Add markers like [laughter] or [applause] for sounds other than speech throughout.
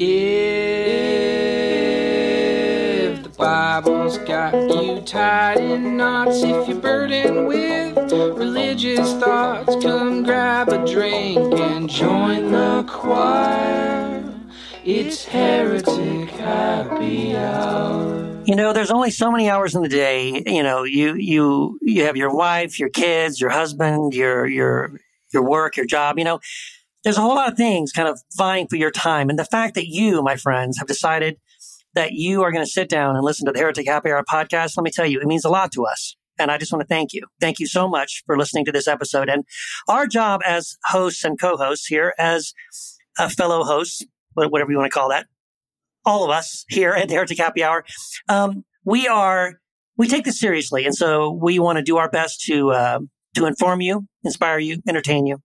If the Bible's got you tied in knots, if you're burdened with religious thoughts, come grab a drink and join the choir. It's Heretic Happy Hour. You know, there's only so many hours in the day. You know, you you you have your wife, your kids, your husband, your your your work, your job. You know, there's a whole lot of things kind of vying for your time. And the fact that you, my friends, have decided that you are going to sit down and listen to the Heretic Happy Hour podcast, let me tell you, it means a lot to us. And I just want to thank you. Thank you so much for listening to this episode. And our job as hosts and co-hosts here, as uh, fellow hosts, whatever you want to call that, all of us here at the Heretic Happy Hour, um, we are we take this seriously, and so we want to do our best to uh, to inform you, inspire you, entertain you,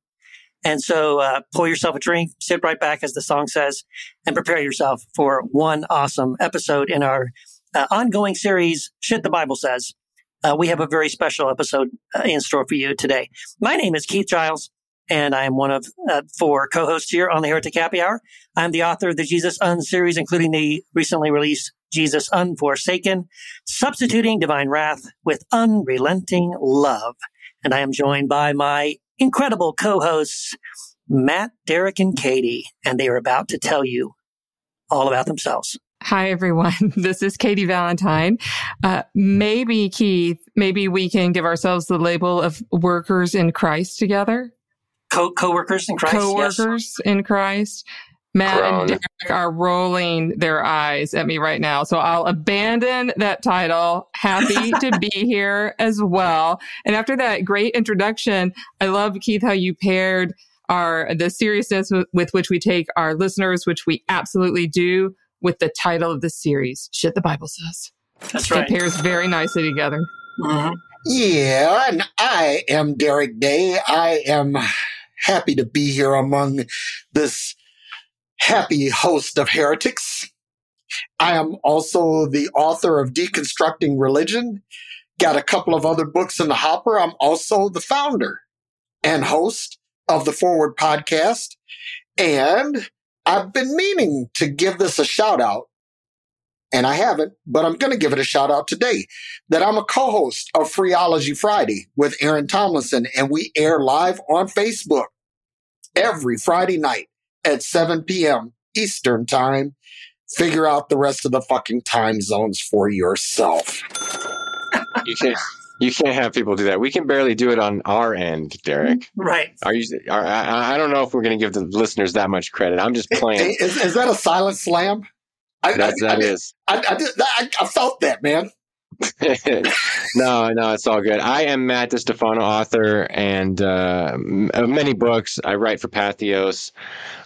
and so uh, pour yourself a drink, sit right back, as the song says, and prepare yourself for one awesome episode in our uh, ongoing series, Shit the Bible Says. Uh, we have a very special episode uh, in store for you today. My name is Keith Giles, and I am one of uh, four co-hosts here on the Heretic Happy Hour. I'm the author of the Jesus Un series, including the recently released Jesus Unforsaken, substituting divine wrath with unrelenting love. And I am joined by my incredible co-hosts, Matt, Derek, and Katie, and they are about to tell you all about themselves. Hi, everyone. [laughs] This is Katie Valentine. Uh, maybe, Keith, maybe we can give ourselves the label of workers in Christ together. Co- co-workers in Christ. Co-workers yes. in Christ. Matt Grown. and Derek are rolling their eyes at me right now. So I'll abandon that title. Happy [laughs] to be here as well. And after that great introduction, I love Keith how you paired our the seriousness with, with which we take our listeners, which we absolutely do, with the title of the series, Shit the Bible Says. That's right. It pairs very nicely together. Mm-hmm. Yeah, and I am Derek Day. I am happy to be here among this happy host of heretics. I am also the author of Deconstructing Religion. Got a couple of other books in the hopper. I'm also the founder and host of the Forward podcast. And I've been meaning to give this a shout out and I haven't, but I'm going to give it a shout out today that I'm a co-host of Freeology Friday with Aaron Tomlinson and we air live on Facebook every Friday night at 7 p.m. Eastern time. Figure out the rest of the fucking time zones for yourself. you can't. You can't have people do that. We can barely do it on our end, Derek. Mm-hmm. Right. Are you? Are, I, I don't know if we're going to give the listeners that much credit. I'm just playing. Is, is that a silent slam? I, That's, I, that I, is. I, I, I felt that, man. [laughs] no, no, it's all good. I am Matt DiStefano, author and uh, many books. I write for Patheos.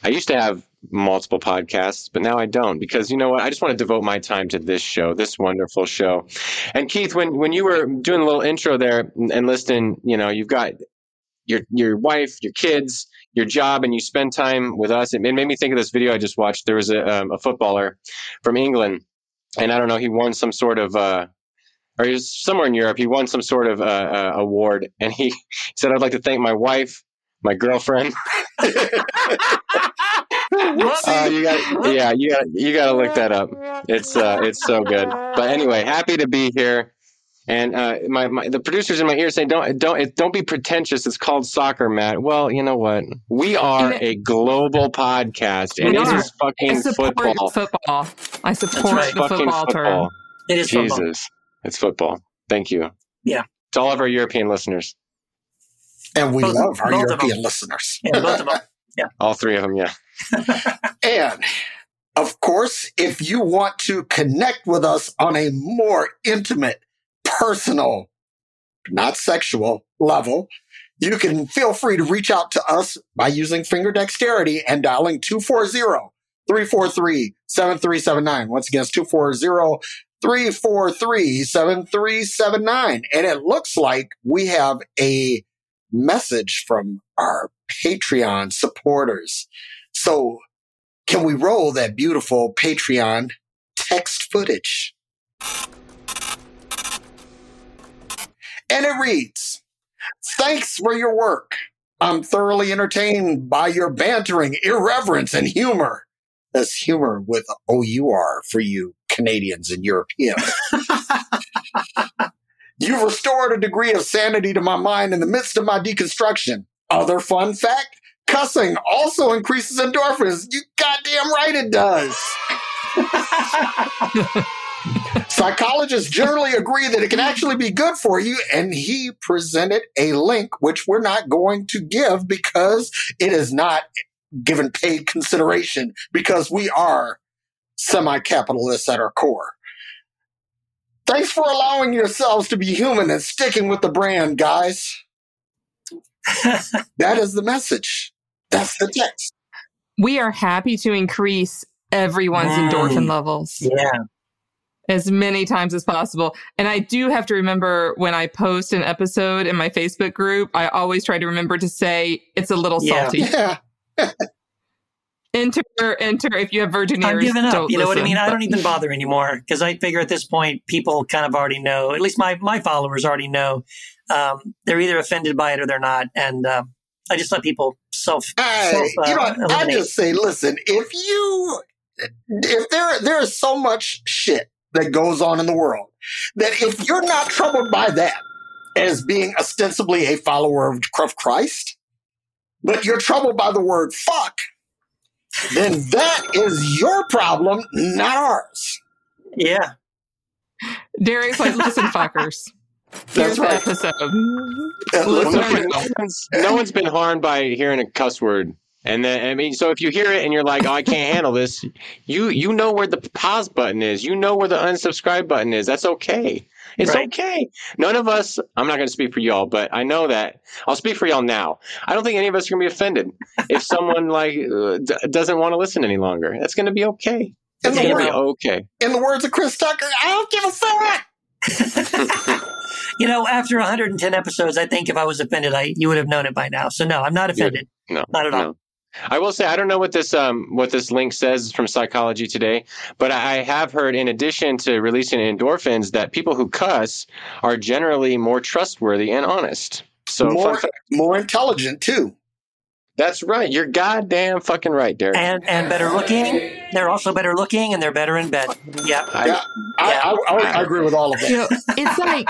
I used to have multiple podcasts, but now I don't because you know what? I just want to devote my time to this show, this wonderful show. And Keith, when when you were doing a little intro there and listening, you know, you've got your your wife, your kids, your job, and you spend time with us. It made me think of this video I just watched. There was a, um, a footballer from England, and I don't know, he won some sort of. Uh, or he was somewhere in Europe. He won some sort of uh, uh, award, and he [laughs] said, "I'd like to thank my wife, my girlfriend." [laughs] Uh, you got, yeah, you got, you got to look that up. [laughs] It's, uh, it's so good. But anyway, happy to be here. And uh, my, my the producers in my ear saying, "Don't don't don't be pretentious. It's called soccer, Matt." Well, you know what? We are a global podcast, and this is fucking football. Football. I support right. the football, football term. It is Jesus, football. It's football. Thank you. Yeah. To all of our European listeners. And we both, love our European listeners. Yeah, both of them. Yeah. [laughs] All three of them, yeah. [laughs] and of course, if you want to connect with us on a more intimate, personal, not sexual level, you can feel free to reach out to us by using finger dexterity and dialing 240 343 7379. Once again, it's 240 343 7379. And it looks like we have a message from our Patreon supporters. So can we roll that beautiful Patreon text footage? And it reads, Thanks for your work. I'm thoroughly entertained by your bantering, irreverence, and humor. as humor with OUR for you Canadians and Europeans. You've restored a degree of sanity to my mind in the midst of my deconstruction. Other fun fact cussing also increases endorphins. You goddamn right it does. [laughs] Psychologists generally agree that it can actually be good for you, and he presented a link which we're not going to give because it is not given paid consideration because we are semi capitalists at our core. Thanks for allowing yourselves to be human and sticking with the brand, guys. [laughs] that is the message. That's the text. We are happy to increase everyone's mm. endorphin levels. Yeah. As many times as possible. And I do have to remember when I post an episode in my Facebook group, I always try to remember to say it's a little salty. Yeah. [laughs] enter, enter. If you have virgin ears, I'm giving up. You know listen. what I mean? I don't even bother anymore because I figure at this point, people kind of already know. At least my my followers already know. Um, they're either offended by it or they're not, and uh, I just let people self. Hey, self uh, you know, I just say, listen, if you, if there there is so much shit that goes on in the world that if you're not troubled by that as being ostensibly a follower of Christ, but you're troubled by the word fuck then that is your problem, not ours. Yeah. Derek's like, listen, [laughs] fuckers. That's right. Episode. no, one's, no one's been harmed by hearing a cuss word. And then I mean, so if you hear it and you're like, "Oh, I can't handle this," you you know where the pause button is. You know where the unsubscribe button is. That's okay. It's right. okay. None of us, I'm not going to speak for y'all, but I know that I'll speak for y'all now. I don't think any of us are going to be offended if [laughs] someone like uh, d- doesn't want to listen any longer. That's going to be okay. It's going to be okay. In the words of Chris Tucker, I don't give a fuck. [laughs] you know, after 110 episodes, I think if I was offended, I you would have known it by now. So no, I'm not offended. No, not at no. All. I will say I don't know what this um what this link says from Psychology Today, but I have heard in addition to releasing endorphins that people who cuss are generally more trustworthy and honest. So more, more intelligent too. That's right. You're goddamn fucking right, Derek. And and better looking. They're also better looking, and they're better in bed. Yeah, I, yeah. I, yeah. I, I, I agree with all of that. You know, it's like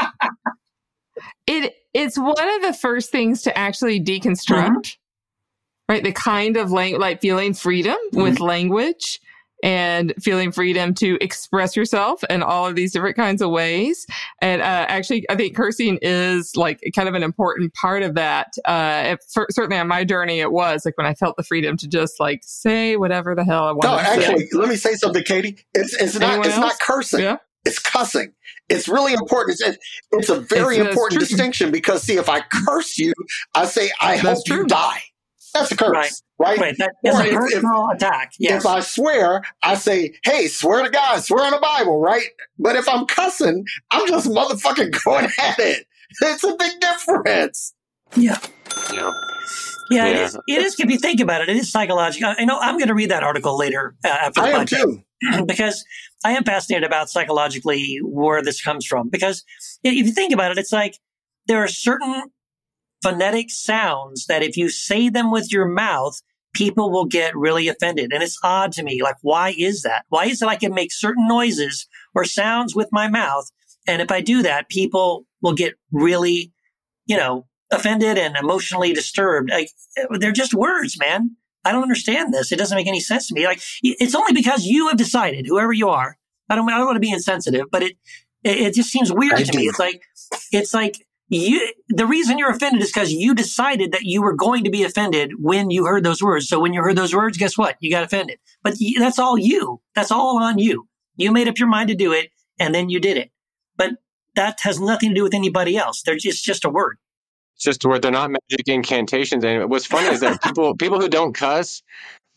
[laughs] it. It's one of the first things to actually deconstruct. Mm-hmm right? The kind of lang- like feeling freedom mm-hmm. with language and feeling freedom to express yourself in all of these different kinds of ways. And uh, actually, I think cursing is like kind of an important part of that. Uh, if, certainly on my journey, it was like when I felt the freedom to just like say whatever the hell I want. No, actually, say. let me say something, Katie. It's it's not it's not cursing. Yeah. It's cussing. It's really important. It's, it's a very it's, important distinction because see, if I curse you, I say I That's hope true. you die. That's a curse, right? Right. right. That is a personal if, attack. Yes. If I swear, I say, "Hey, swear to God, swear on the Bible," right? But if I'm cussing, I'm just motherfucking [laughs] going at it. It's a big difference. Yeah. Yeah. Yeah, It, is, it is. If you think about it, it is psychological. I know I'm going to read that article later uh, after the I am too. [clears throat] because I am fascinated about psychologically where this comes from. Because if you think about it, it's like there are certain phonetic sounds that if you say them with your mouth, people will get really offended. And it's odd to me. Like, why is that? Why is it I can make certain noises or sounds with my mouth? And if I do that, people will get really, you know, offended and emotionally disturbed. Like, they're just words, man. I don't understand this. It doesn't make any sense to me. Like, it's only because you have decided, whoever you are. I don't, I don't want to be insensitive, but it, it, it just seems weird I to do. me. It's like, it's like you, the reason you're offended is because you decided that you were going to be offended when you heard those words. So when you heard those words, guess what? You got offended. But that's all you. That's all on you. You made up your mind to do it and then you did it. But that has nothing to do with anybody else. They're just, just a word. It's just a word. They're not magic incantations. And what's funny is that [laughs] people, people who don't cuss,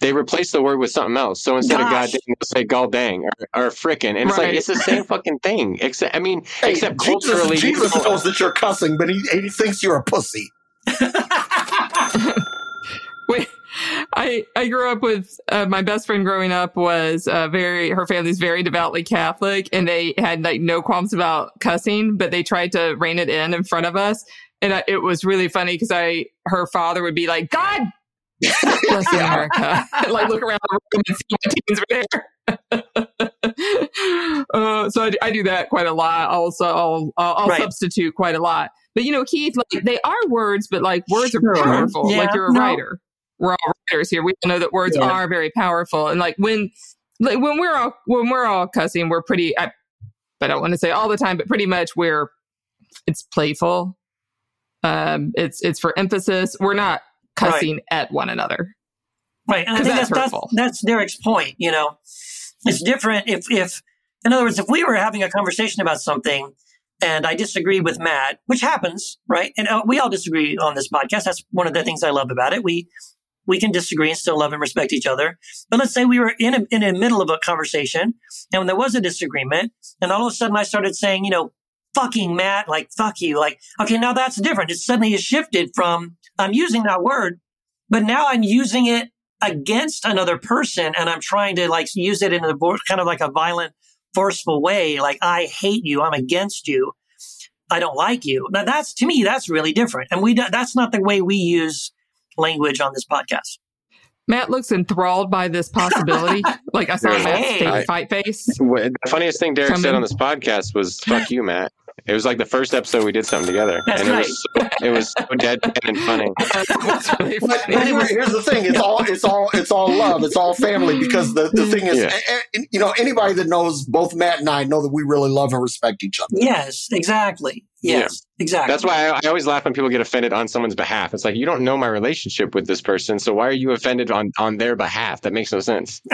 they replace the word with something else. So instead Gosh. of goddamn, they'll say god dang or, or frickin'. And it's right. like, it's the same fucking thing. Except, I mean, hey, except Jesus, culturally. Jesus knows that you're cussing, but he, he thinks you're a pussy. [laughs] Wait. I I grew up with uh, my best friend growing up was uh, very her family's very devoutly Catholic and they had like no qualms about cussing but they tried to rein it in in front of us and I, it was really funny because I her father would be like God Bless America. [laughs] like look around the room and see my teens are there. [laughs] uh, so I, I, do that quite a lot. Also, I'll, I'll, I'll right. substitute quite a lot. But you know, Keith, like they are words, but like words are powerful. Yeah, like you're a no. writer. We're all writers here. We know that words yeah. are very powerful. And like when, like when we're all when we're all cussing, we're pretty. I, I don't want to say all the time, but pretty much we're. It's playful. Um, it's it's for emphasis. We're not cussing right. at one another. Right, and I think that's that's, that's, that's Derek's point. You know, it's different if if in other words, if we were having a conversation about something and I disagree with Matt, which happens, right? And uh, we all disagree on this podcast. That's one of the things I love about it. We we can disagree and still love and respect each other. But let's say we were in a, in the middle of a conversation and when there was a disagreement, and all of a sudden I started saying, you know, fucking Matt, like fuck you, like okay, now that's different. It suddenly has shifted from I'm using that word, but now I'm using it against another person, and I'm trying to like use it in a kind of like a violent forceful way, like I hate you, I'm against you, I don't like you. Now that's to me that's really different, and we that's not the way we use language on this podcast. Matt looks enthralled by this possibility. [laughs] like I saw Matt's hey. fight face. The funniest thing Derek said on this podcast was "fuck you, Matt." [laughs] It was like the first episode we did something together, That's and right. it was so, it was so dead and funny. [laughs] really but, anyway, here's the thing: it's all it's all it's all love, it's all family. Because the, the thing is, yeah. you know, anybody that knows both Matt and I know that we really love and respect each other. Yes, exactly. Yes, yeah. exactly. That's why I, I, always laugh when people get offended on someone's behalf. It's like you don't know my relationship with this person, so why are you offended on on their behalf? That makes no sense. [laughs]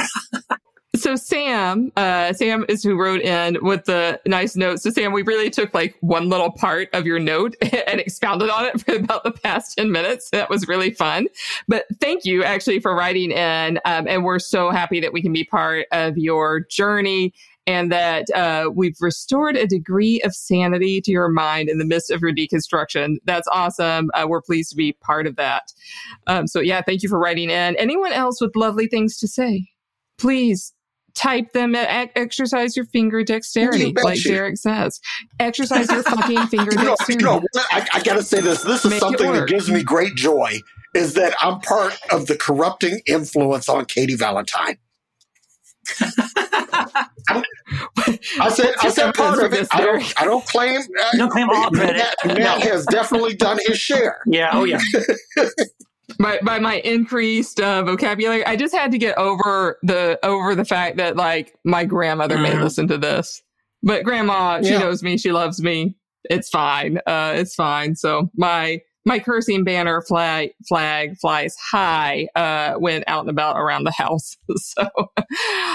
So Sam, uh, Sam is who wrote in with the nice note. So Sam, we really took like one little part of your note [laughs] and expounded on it for about the past 10 minutes. That was really fun. But thank you actually for writing in. Um, and we're so happy that we can be part of your journey and that uh, we've restored a degree of sanity to your mind in the midst of your deconstruction. That's awesome. Uh, we're pleased to be part of that. Um, so yeah, thank you for writing in. Anyone else with lovely things to say? Please type them exercise your finger dexterity you like derek says exercise your fucking [laughs] finger you know, dexterity you know, I, I, gotta say this this is Make something that gives me great joy is that i'm part of the corrupting influence on katie valentine [laughs] I said, I said part of it. I don't, I don't claim. Uh, don't claim all credit. Matt, Matt has definitely done his share. Yeah. Oh yeah. [laughs] by by my increased uh, vocabulary, I just had to get over the over the fact that like my grandmother may mm-hmm. listen to this, but grandma, she yeah. knows me, she loves me. It's fine. Uh, it's fine. So my my cursing banner flag flag flies high uh, when out and about around the house. [laughs] So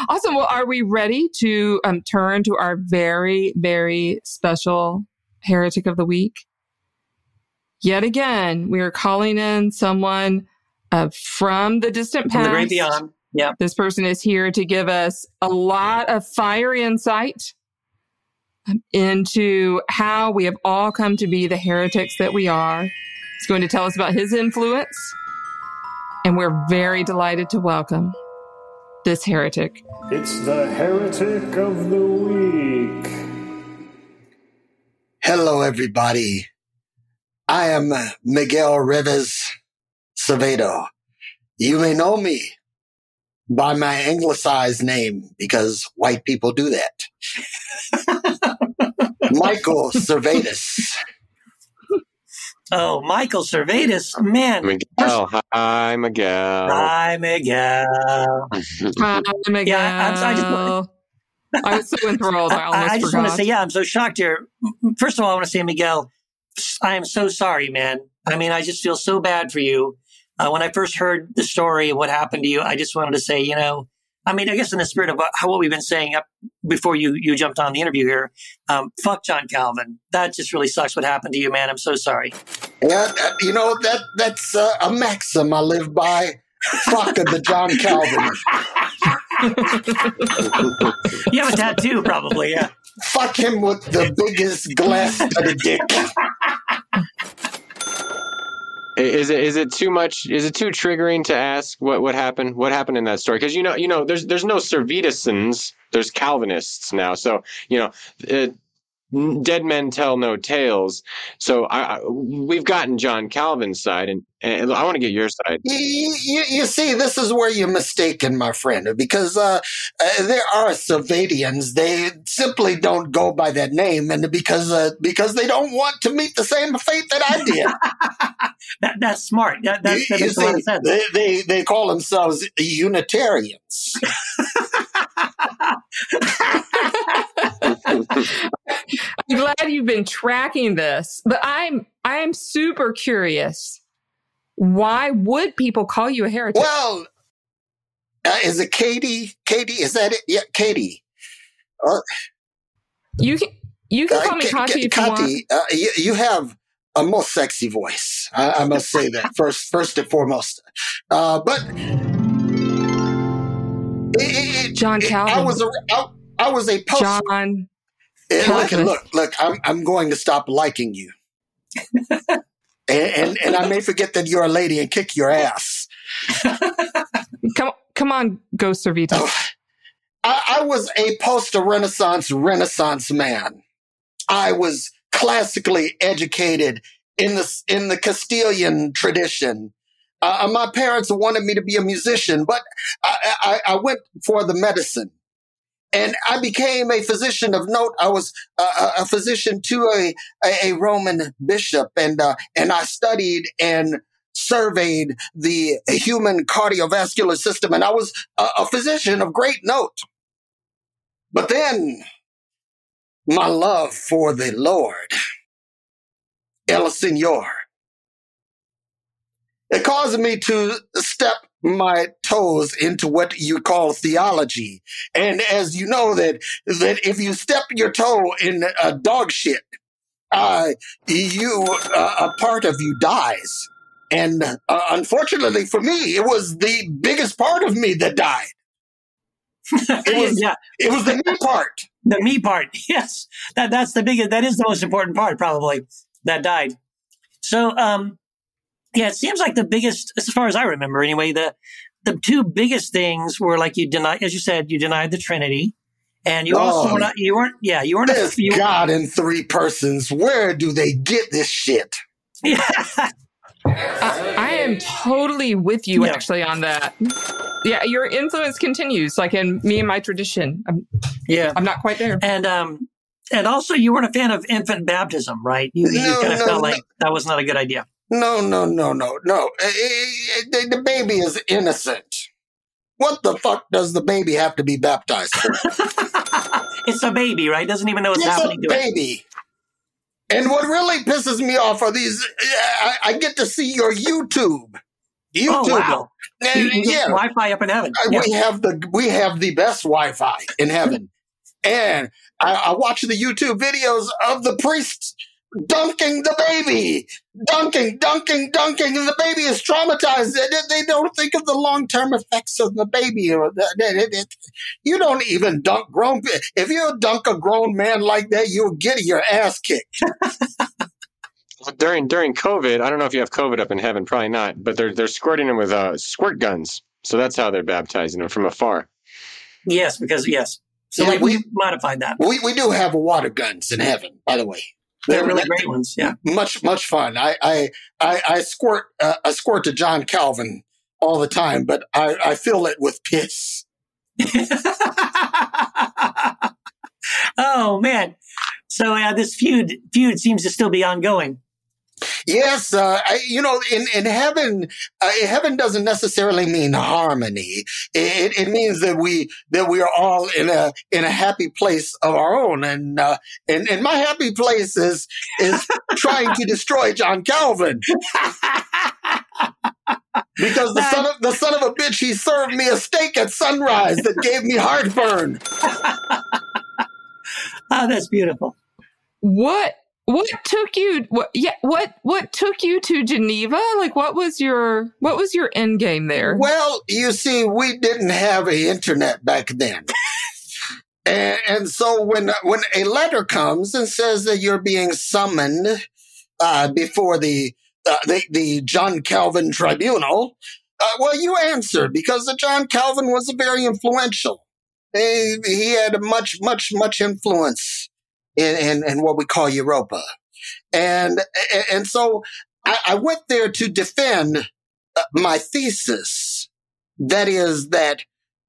awesome. Well, are we ready to um, turn to our very very special heretic of the week? Yet again, we are calling in someone uh, from the distant past. From the great beyond. Yeah. This person is here to give us a lot of fiery insight into how we have all come to be the heretics that we are. He's going to tell us about his influence. And we're very delighted to welcome this heretic. It's the heretic of the week. Hello, everybody. I am Miguel Rivas Acevedo. You may know me by my anglicized name because white people do that. [laughs] Michael Servetus. Oh, Michael Servetus, man. Miguel. Hi, Miguel. Hi, Miguel. [laughs] Hi, Miguel. Yeah, I, I just, I was so enthralled. I [laughs] almost I, I just forgot. want to say, yeah, I'm so shocked here. First of all, I want to say, Miguel, I am so sorry, man. I mean, I just feel so bad for you. Uh, when I first heard the story of what happened to you, I just wanted to say, you know, I mean, I guess in the spirit of what, how what we've been saying up before you you jumped on the interview here, um, fuck John Calvin. That just really sucks. What happened to you, man? I'm so sorry. Yeah, you know that that's uh, a maxim I live by. Fuck the John Calvin. [laughs] you have a tattoo, probably. Yeah. Fuck him with the biggest glass studded dick. Is it is it too much? Is it too triggering to ask what what happened? What happened in that story? Because you know you know there's there's no Servetusans, there's Calvinists now. So you know, uh, dead men tell no tales. So I, I, we've gotten John Calvin's side, and, and I want to get your side. You, you, you, see, this is where you're mistaken, my friend, because uh, uh, there are Savadians. They simply don't go by that name, and because uh, because they don't want to meet the same fate that I did. [laughs] that, that's smart. That, that, that makes see, a lot of sense. They, they, they call themselves Unitarians. [laughs] I'm glad you've been tracking this, but I'm I'm super curious. Why would people call you a heretic? Well, uh, is it Katie? Katie, is that it? Yeah, Katie. Uh, you can you can uh, call me Kati if Kati, you. Uh, you, you, have a most sexy voice. I, I must say that [laughs] first, first and foremost. Uh, but it, it, John Calvin. I was a, I, I was a post. John. Look, and look, look! I'm I'm going to stop liking you, [laughs] and, and, and I may forget that you're a lady and kick your ass. [laughs] come come on, Ghost Servita. Oh, I, I was a post Renaissance Renaissance man. I was classically educated in the in the Castilian tradition. Uh, my parents wanted me to be a musician, but I, I, I went for the medicine and I became a physician of note. I was a, a physician to a, a, Roman bishop, and uh, and I studied and surveyed the human cardiovascular system, and I was a, a physician of great note. But then, my love for the Lord, El Senor, it caused me to step my toes into what you call theology. And as you know that, that if you step your toe in a dog shit, uh, you, uh, a part of you dies. And uh, unfortunately for me, it was the biggest part of me that died. [laughs] It was, yeah. it was the me part. The me part. [laughs] Yes. That, that's the biggest, that is the most important part, probably, that died. So, um, yeah, it seems like the biggest, as far as I remember anyway, the the two biggest things were like you denied, as you said, you denied the Trinity, and you oh, also were not, you weren't, yeah, you weren't. There's a, you, God in three persons. Where do they get this shit? Yeah. I, I am totally with you yeah. actually on that. Yeah, your influence continues, like in me and my tradition. I'm, yeah, I'm not quite there. And um, and also you weren't a fan of infant baptism, right? You, no, you kind of no, felt no. like that was not a good idea. No, no, no, no, no. Eh, eh, eh, the baby is innocent. What the fuck does the baby have to be baptized for? [laughs] it's a baby, right? Doesn't even know what's it's happening It's a baby. And what really pisses me off are these. I, I get to see your YouTube. YouTube. Oh, wow. And, yeah, Wi-Fi up in heaven. Yeah. We have the we have the best Wi-Fi in heaven, [laughs] and I, I watch the YouTube videos of the priests dunking the baby, dunking, dunking, dunking, and the baby is traumatized. They, they don't think of the long term effects of the baby. You don't even dunk grown. If you dunk a grown man like that, you'll get your ass kicked. [laughs] during during COVID, I don't know if you have COVID up in heaven, probably not, but they're they're squirting them with uh, squirt guns. So that's how they're baptizing them from afar. Yes, because yes. So yeah, like we, we modified that. We we do have water guns in heaven, by the way. They're really great ones. Yeah, much much fun. I I I, I squirt uh, I squirt to John Calvin all the time, but I, I fill it with piss. [laughs] oh man! So uh, this feud feud seems to still be ongoing. Yes, uh, I, you know, in in heaven, uh, heaven doesn't necessarily mean harmony. It, it means that we that we are all in a in a happy place of our own, and uh, and and my happy place is is trying to destroy John Calvin. because the son of the son of a bitch, he served me a steak at sunrise that gave me heartburn. oh, [laughs] that's beautiful. What what took you what yeah what what took you to geneva? Like what was your what was your end game there? Well you see we didn't have a internet back then. [laughs] And, and, so when when a letter comes and says that you're being summoned uh, before the, uh, the the john calvin tribunal uh, well you answer because the john calvin was very influential. He, he had much much much influence in, in, in what we call Europa. And, and so I, I went there to defend uh, my thesis. That is that,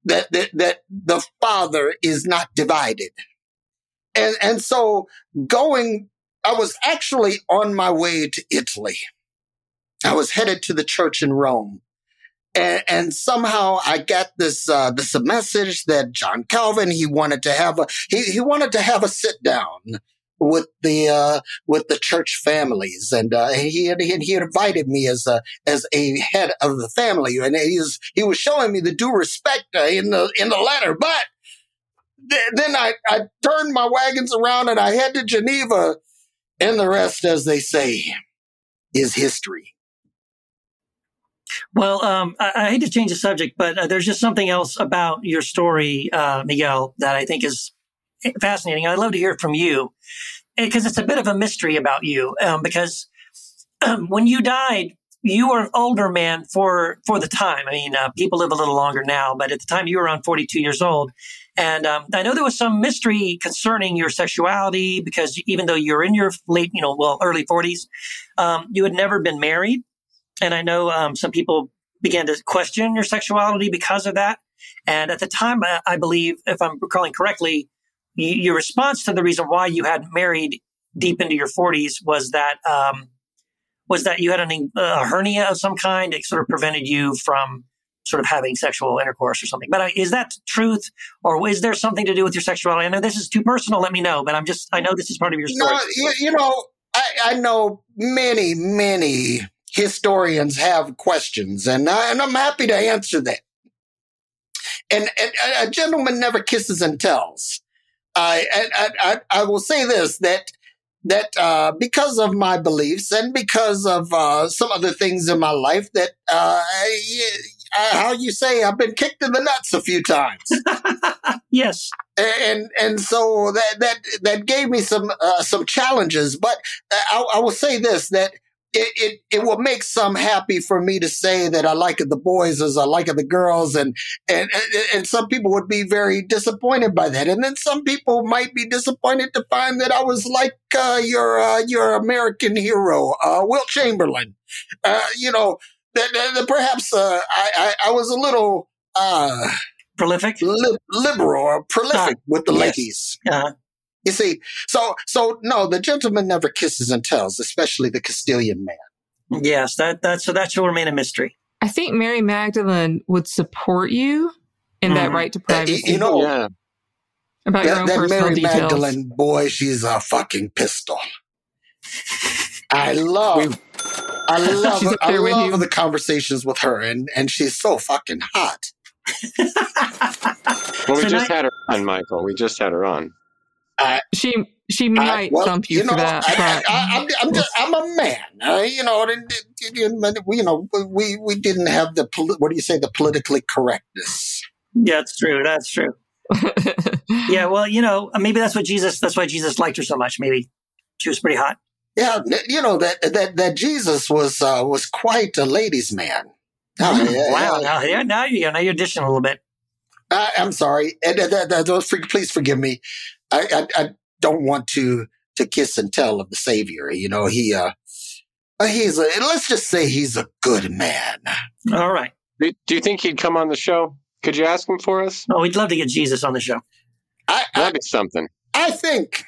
that, that, that the father is not divided. And, and so going, I was actually on my way to Italy. I was headed to the church in Rome. And, and somehow I got this, uh, this message that John Calvin, he wanted to have a, he, he wanted to have a sit down with the, uh, with the church families. And, uh, he he invited me as a, as a head of the family. And he was, he was showing me the due respect uh, in the, in the letter. But th- then I, I turned my wagons around and I head to Geneva and the rest, as they say, is history. Well, um, I, I, hate to change the subject, but uh, there's just something else about your story, uh, Miguel, that I think is fascinating. I'd love to hear from you because it's a bit of a mystery about you. Um, because um, when you died, you were an older man for for the time. I mean, uh, people live a little longer now, but at the time you were around 42 years old. And um, I know there was some mystery concerning your sexuality because even though you're in your late, you know, well, early 40s, um, you had never been married. And I know um, some people began to question your sexuality because of that. And at the time, I believe, if I'm recalling correctly, your response to the reason why you hadn't married deep into your 40s was that um, was that you had an, a hernia of some kind. It sort of prevented you from sort of having sexual intercourse or something. But uh, is that truth, or is there something to do with your sexuality? I know this is too personal. Let me know. But I'm just I know this is part of your story. No, you, you know, I, I know many, many historians have questions, and, I, and I'm happy to answer that. And, and a gentleman never kisses and tells. I, I, I, I will say this that that uh, because of my beliefs and because of uh, some other things in my life that uh, uh, how you say I've been kicked in the nuts a few times. [laughs] yes, and and so that that that gave me some uh, some challenges. But I, I will say this that it, it, it will make some happy for me to say that I like the boys as I like the girls. And, and, and some people would be very disappointed by that. And then some people might be disappointed to find that I was like, uh, your, uh, your American hero, uh, Wilt Chamberlain. Uh, you know, that, that perhaps, uh, I, I, I, was a little, uh, prolific, li- liberal or prolific with the yes. ladies. Uh-huh. You see, so so no, the gentleman never kisses and tells, especially the Castilian man. Yes, that that so that should remain a mystery. I think Mary Magdalene would support you in mm-hmm. that right to privacy. Uh, you know, yeah. about that, your own that personal Mary details. Magdalene boy, she's a fucking pistol. I love, I [laughs] love, I love the conversations with her, and and she's so fucking hot. well, we so just had her on, Michael. We just had her on. I, she she might well, thump you, you know, for that. I, am I'm, just, I'm a man. Uh, you know, you know, we we didn't have the what do you say the politically correctness. Yeah, that's true. That's true. [laughs] yeah, well, you know, maybe that's what Jesus. That's why Jesus liked her so much. Maybe she was pretty hot. Yeah, you know that that that Jesus was uh, was quite a ladies' man. Oh, yeah, wow! Yeah. Now, yeah, now you now you're dishing a little bit. I, am sorry. And, please forgive me. I, I, I, don't want to to kiss and tell of the Savior. You know, he uh, he's a, let's just say he's a good man. All right. Do you think he'd come on the show? Could you ask him for us? Oh, we'd love to get Jesus on the show. I, That'd be something. I think,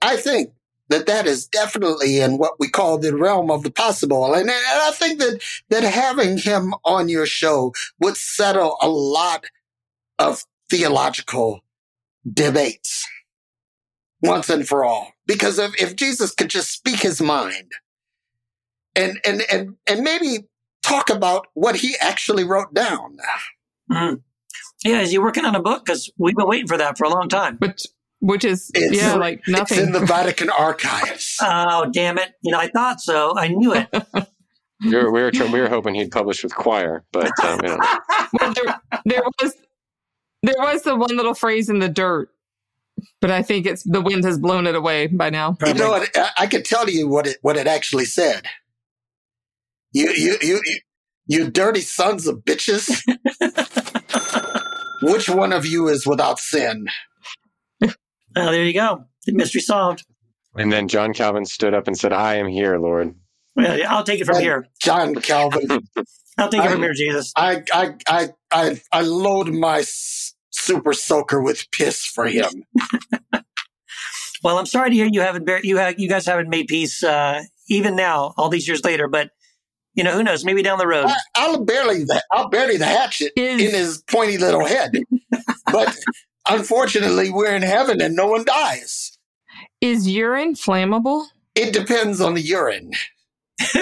I think that that is definitely in what we call the realm of the possible. And, and I think that, that having him on your show would settle a lot of theological debates once and for all. Because if, if Jesus could just speak his mind and, and, and, and maybe talk about what he actually wrote down. Mm. Yeah, is he working on a book? Because we've been waiting for that for a long time. Which, which is, it's, yeah, like nothing. It's in the Vatican archives. [laughs] oh, damn it. You know, I thought so. I knew it. [laughs] we were, we, were, we were hoping he'd publish with Quoir, but um, you know. well, there, there was there was the one little phrase in the dirt but I think it's the wind has blown it away by now. Probably. You know what? I can tell you what it what it actually said. You you you you, you dirty sons of bitches. [laughs] Which one of you is without sin? Well, there you go. The mystery solved. And then John Calvin stood up and said, I am here, Lord. Well, I'll take it from Well, here. John Calvin. I'll take it from here, Jesus. I, I, I, I, I load my s- super soaker with piss for him. [laughs] Well, I'm sorry to hear you haven't bar- you have you guys haven't made peace uh, even now, all these years later. But you know, who knows? Maybe down the road. I, I'll bury the, I'll bury the hatchet in his pointy little head. [laughs] but unfortunately, we're in heaven and no one dies. Is urine flammable? It depends on the urine. [laughs]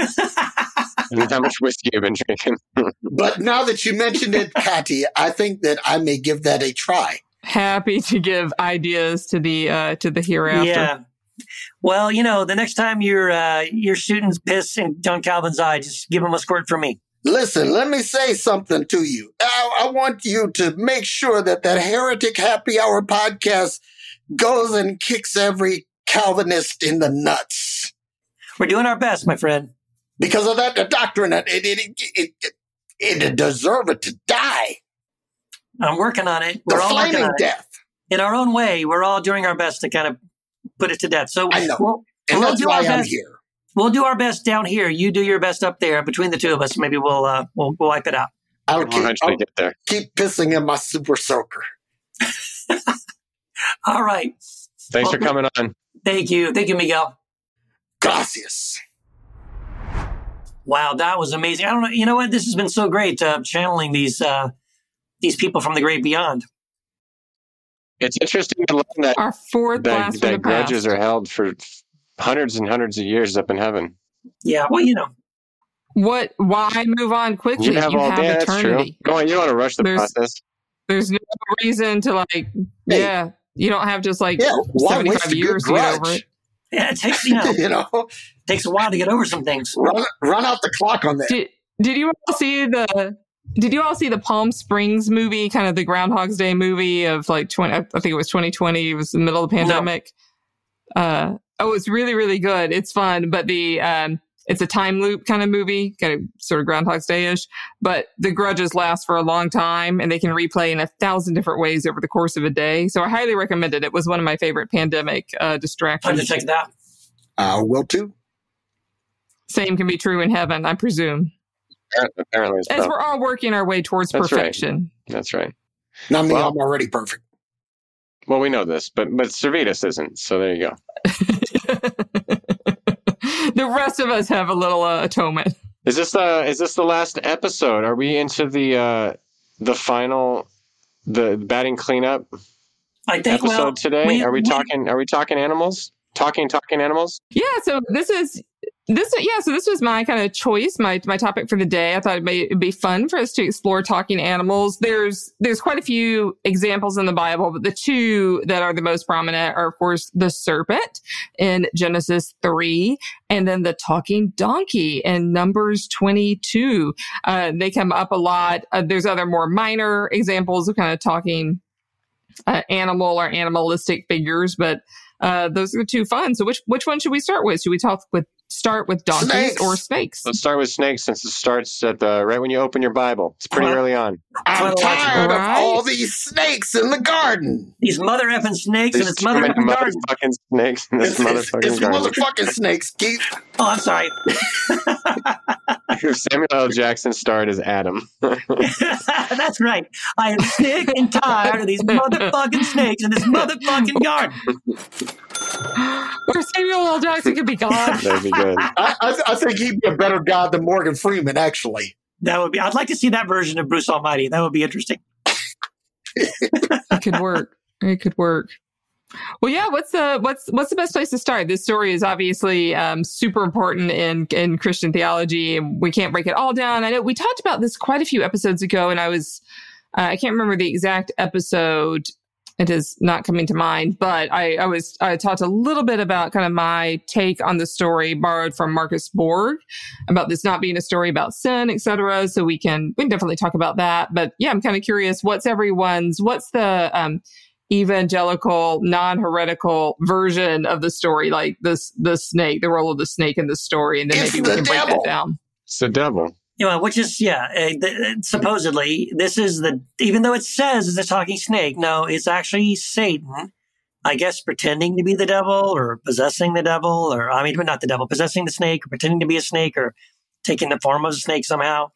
And how much whiskey you've been drinking. [laughs] But now that you mentioned it, Patty, I think that I may give that a try. Happy to give ideas to the uh, to the hereafter. Yeah. Well, you know, the next time you're uh, you're shooting piss in John Calvin's eye, just give him a squirt for me. Listen, let me say something to you. I, I want you to make sure that that Heretic Happy Hour podcast goes and kicks every Calvinist in the nuts. We're doing our best, my friend. Because of that doctrine, it, it, it, it, it, it deserve it to die. I'm working on it. The We're all working flaming on it. death. In our own way, we're all doing our best to kind of put it to death. So I know. We'll, And we'll that's do why our I'm best. here. We'll do our best down here. You do your best up there. Between the two of us, maybe we'll uh, we'll, we'll wipe it out. I'll We'll keep, I'll get there. keep pissing in my super soaker. [laughs] All right. Thanks for coming on. Thank you. Thank you, Miguel. Gracias. Wow, that was amazing. I don't know. You know what? This has been so great uh, channeling these uh, these people from the great beyond. It's interesting to learn that, Our fourth that, blast that the grudges past. are held for hundreds and hundreds of years up in heaven. Yeah. Well, you know. What? Why move on quickly? You have all have day. That's true. eternity. Go on, you don't want to rush the There's- process. There's no reason to like. Hey. Yeah, you don't have just like Yeah, seventy-five years to get over grudge? it. Yeah, it takes [laughs] you know you know, takes a while to get over some things. run, run out the clock on that. Did Did you all see the? Did you all see the Palm Springs movie, kind of the Groundhog's Day movie of like twenty? I think it was twenty twenty. It was the middle of the No. pandemic. Uh, oh, it's really really good. It's fun, but the um, it's a time loop kind of movie, kind of sort of Groundhog's Day ish. But the grudges last for a long time, and they can replay in a thousand different ways over the course of a day. So I highly recommend it. It was one of my favorite pandemic uh, Time to distractions. check that. I will too. Same can be true in heaven, I presume. Apparently, As we're all working our way towards That's right. perfection. that's right. Not me, Well- I'm already perfect. Well, we know this, but but Servetus isn't. So there you go. [laughs] [laughs] the rest of us have a little uh, atonement. Is this the is this the last episode? Are we into the uh the final the batting cleanup I think. episode well, today? we- are we, we- talking are we talking animals? Talking talking animals? Yeah, so this is this yeah, so this was my kind of choice, my my topic for the day. I thought it may be fun for us to explore talking animals. There's there's quite a few examples in the Bible, but the two that are the most prominent are of course the serpent in Genesis 3 and then the talking donkey in Numbers 22. Uh, they come up a lot. Uh, there's other more minor examples of kind of talking uh, animal or animalistic figures, but uh, those are the two fun. So which which one should we start with? Should we talk with start with donkeys Snakes. or snakes? Let's start with snakes since it starts at the right when you open your Bible. It's pretty Uh-huh. early on. I'm Well, tired right. of all these snakes in the garden. These mother effing snakes and There's it's too mother effing garden. motherfucking snakes in this It's, it's, motherfucking it's garden. motherfucking snakes, Keith. Oh, I'm sorry. [laughs] [laughs] Samuel L. Jackson starred as Adam. [laughs] That's right. I am sick and tired of these motherfucking snakes in this motherfucking garden. Or Samuel L. Jackson could be God. [laughs] That'd be good. I, I, I think he'd be a better god than Morgan Freeman, actually. That would be. I'd like to see that version of Bruce Almighty. That would be interesting. it could work. It could work. Well, yeah. What's the what's what's the best place to start? This story is obviously um, super important in in Christian theology, and we can't break it all down. I know we talked about this quite a few episodes ago, and I was uh, I can't remember the exact episode. It is not coming to mind, but I, I was I talked a little bit about kind of my take on the story borrowed from Marcus Borg about this not being a story about sin, etc. So we can we can definitely talk about that. But yeah, I'm kind of curious. What's everyone's? What's the um, evangelical, non-heretical version of the story? Like this, the snake, the role of the snake in the story, and then It's maybe we the can break devil. that down. It's the devil. You know, which is yeah. Uh, th- supposedly, this is the even though it says it's a talking snake. No, it's actually Satan I guess pretending to be the devil or possessing the devil, or I mean, not the devil, possessing the snake, or pretending to be a snake, or taking the form of a snake somehow,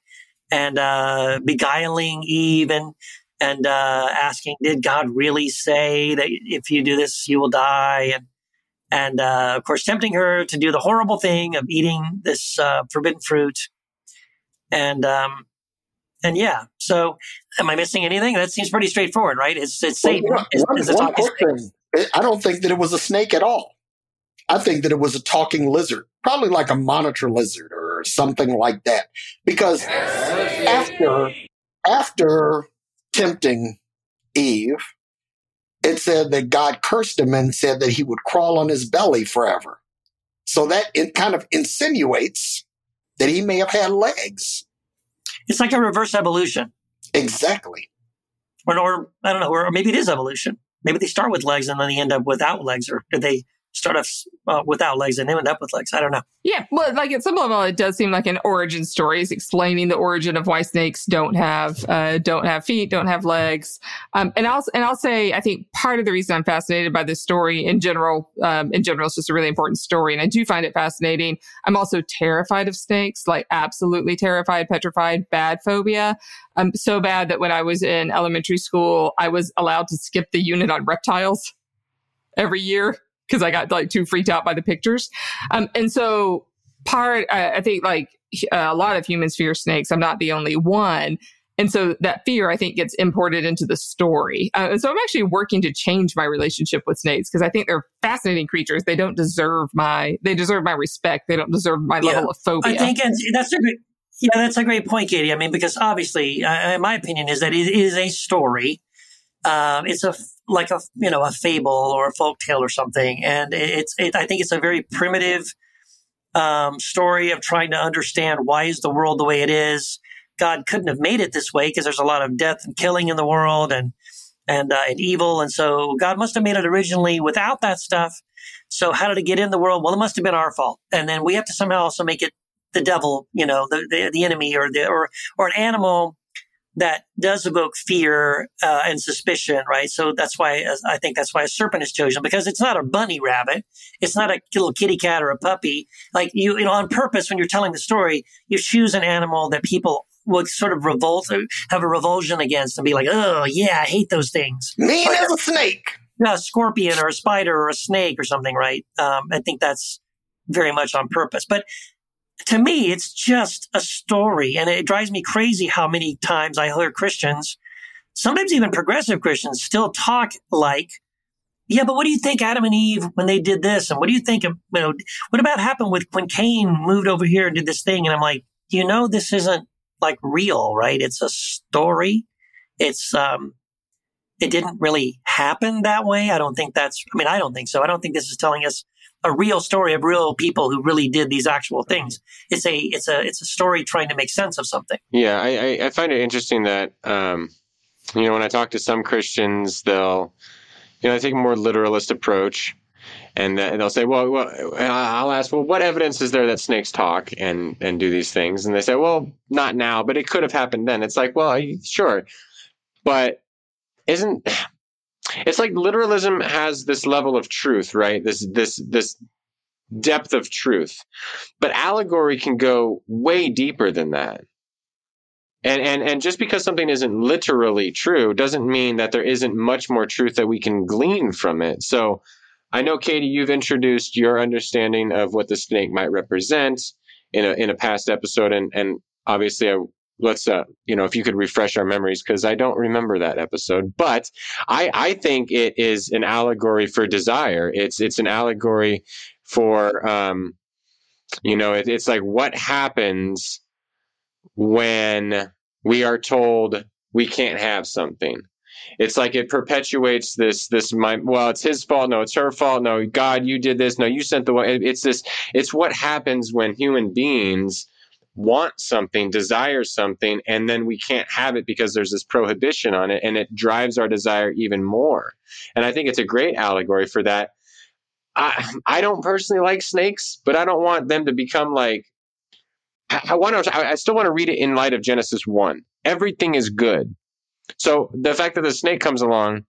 and uh, beguiling Eve and and uh, asking, "Did God really say that if you do this, you will die?" and and uh, of course, tempting her to do the horrible thing of eating this uh, forbidden fruit, and um, and yeah. So, am I missing anything? That seems pretty straightforward, right? It's it's Satan. Well, one, is, is one thing. I don't think that it was a snake at all. I think that it was a talking lizard, probably like a monitor lizard or something like that. Because after after tempting Eve, it said that God cursed him and said that he would crawl on his belly forever. So that it kind of insinuates that he may have had legs. It's like a reverse evolution. Exactly. Or, or I don't know, or maybe it is evolution. Maybe they start with legs and then they end up without legs, or did they start off uh, without legs and they end up with legs. I don't know. Yeah, well, like at some level, it does seem like an origin story is explaining the origin of why snakes don't have uh, don't have feet, don't have legs. Um, and I'll and I'll say I think part of the reason I'm fascinated by this story in general, um, in general, it's just a really important story, and I do find it fascinating. I'm also terrified of snakes, like absolutely terrified, petrified, bad phobia. Um, so bad that when I was in elementary school, I was allowed to skip the unit on reptiles every year because I got like too freaked out by the pictures. Um, and so part, I, I think like a lot of humans fear snakes. I'm not the only one. And so that fear, I think, gets imported into the story. Uh, and so I'm actually working to change my relationship with snakes because I think they're fascinating creatures. They don't deserve my, they deserve my respect. They don't deserve my yeah, level of phobia. I think that's a great, yeah, that's a great point, Katie. I mean, because obviously, uh, my opinion is that it is a story. Um, it's a like a you know a fable or a folk tale or something, and it's it, I think it's a very primitive um, story of trying to understand why is the world the way it is. God couldn't have made it this way because there's a lot of death and killing in the world and and uh, and evil, and so God must have made it originally without that stuff. So how did it get in the world? Well, it must have been our fault, and then we have to somehow also make it the devil, you know, the the, the enemy or the or or an animal that does evoke fear uh, and suspicion, right? So that's why uh, I think that's why a serpent is chosen because it's not a bunny rabbit, it's not a little kitty cat or a puppy. Like you, you know, on purpose when you're telling the story, you choose an animal that people would sort of revolt, have a revulsion against, and be like, "Oh yeah, I hate those things." Mean as a snake. A scorpion or a spider or a snake or something, right? Um, I think that's very much on purpose. But to me, it's just a story. And it drives me crazy how many times I hear Christians, sometimes even progressive Christians, still talk like, yeah, but what do you think Adam and Eve when they did this? And what do you think, you know, what about happened with when Cain moved over here and did this thing? And I'm like, you know, this isn't like real, right? It's a story. It's, um, it didn't really happen that way. I don't think that's, I mean, I don't think so. I don't think this is telling us a real story of real people who really did these actual things. It's a it's a it's a story trying to make sense of something. Yeah, I, I find it interesting that um, you know when I talk to some Christians, they'll you know I take a more literalist approach, and they'll say, well, well, I'll ask, well, what evidence is there that snakes talk and and do these things? And they say, well, not now, but it could have happened then. It's like, well, sure, but isn't it's like literalism has this level of truth, right? This this this depth of truth. But allegory can go way deeper than that. And and and just because something isn't literally true doesn't mean that there isn't much more truth that we can glean from it. So I know Katie you've introduced your understanding of what the snake might represent in a in a past episode and and obviously I let's uh you know if you could refresh our memories because i don't remember that episode but i i think it is an allegory for desire. It's it's an allegory for um you know it, it's like what happens when we are told we can't have something. It's like it perpetuates this this my well it's his fault no it's her fault no god you did this no you sent the one it's this it's what happens when human beings want something, desire something, and then we can't have it because there's this prohibition on it, and it drives our desire even more. And I think it's a great allegory for that. I, I don't personally like snakes, but I don't want them to become like. I, I want to. I still want to read it in light of Genesis one. Everything is good. So the fact that the snake comes along,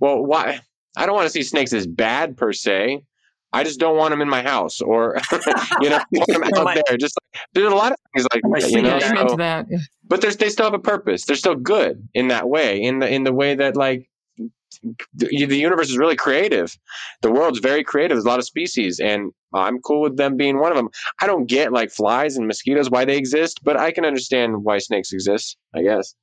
well, why? I don't want to see snakes as bad per se. I just don't want them in my house or, [laughs] you know, [laughs] want them out there. Just like, there's a lot of things like that, you know. So- that. But there's they still have a purpose. They're still good in that way. In the in the way that like the, the universe is really creative. The world's very creative. There's a lot of species, and I'm cool with them being one of them. I don't get like flies and mosquitoes why they exist, but I can understand why snakes exist. I guess.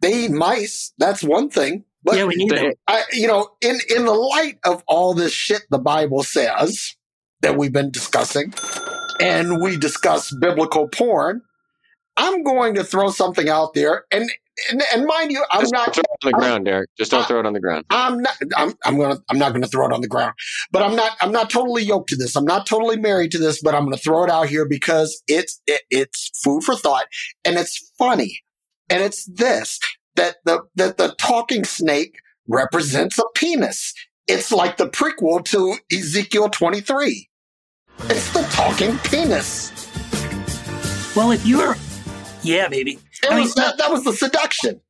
They eat mice. That's one thing. But yeah, we need them. I, you know, in in the light of all this shit the Bible says that we've been discussing, and we discuss biblical porn, I'm going to throw something out there, and and, and mind you, I'm Just not. throw it on the I'm- ground, Derek. Just don't I- throw it on the ground. I'm not. I'm. I'm gonna. I'm not gonna throw it on the ground. But I'm not. I'm not totally yoked to this. I'm not totally married to this. But I'm gonna throw it out here because it's it, it's food for thought, and it's funny, and it's this that the that the talking snake represents a penis. It's like the prequel to Ezekiel 23. It's the talking penis. Well, if you're, yeah, baby. I mean, was, that, that was the seduction.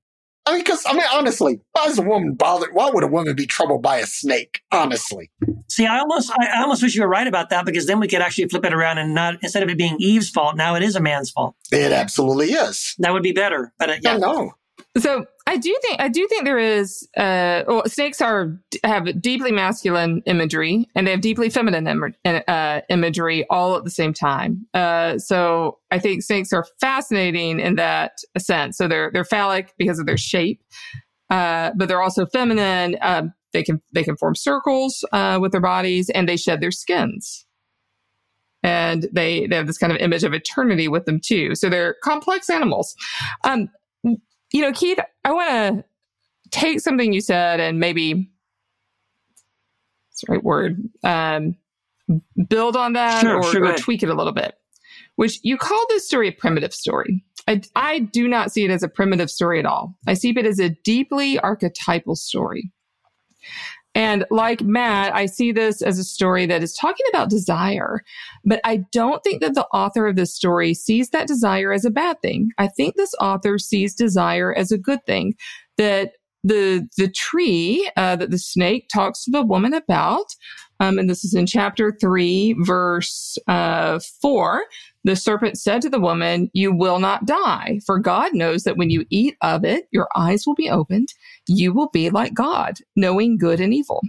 I mean, because I mean, honestly, why is a woman bothered? Why would a woman be troubled by a snake? Honestly. See, I almost, I I almost wish you were right about that because then we could actually flip it around and not instead of it being Eve's fault, now it is a man's fault. It absolutely is. That would be better. But uh, yeah, no. So I do think I do think there is. Uh, well, snakes are have deeply masculine imagery and they have deeply feminine Im- uh, imagery all at the same time. Uh, so I think snakes are fascinating in that sense. So they're they're phallic because of their shape, uh, but they're also feminine. Um, they can they can form circles uh, with their bodies and they shed their skins. And they, they have this kind of image of eternity with them too. So they're complex animals. Um, you know, Keith, I want to take something you said and maybe it's the right word, um, build on that Sure, or, sure, or tweak it a little bit. Which you call this story a primitive story. I, I do not see it as a primitive story at all. I see it as a deeply archetypal story. And like Matt, I see this as a story that is talking about desire, but I don't think that the author of this story sees that desire as a bad thing. I think this author sees desire as a good thing. That the the tree uh, that the snake talks to the woman about, um, and this is in chapter three, verse uh, four. The serpent said to the woman, "You will not die, for God knows that when you eat of it, your eyes will be opened. You will be like God, knowing good and evil."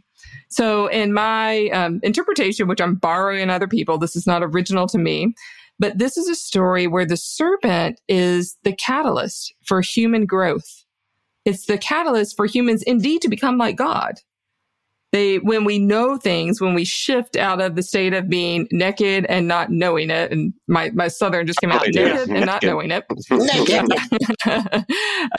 So, in my um, interpretation, which I'm borrowing other people, this is not original to me, but this is a story where the serpent is the catalyst for human growth. It's the catalyst for humans indeed to become like God. They, when we know things, when we shift out of the state of being naked and not knowing it, and my, my southern just came out Oh, yeah. naked and not knowing it. [laughs] Naked. [laughs]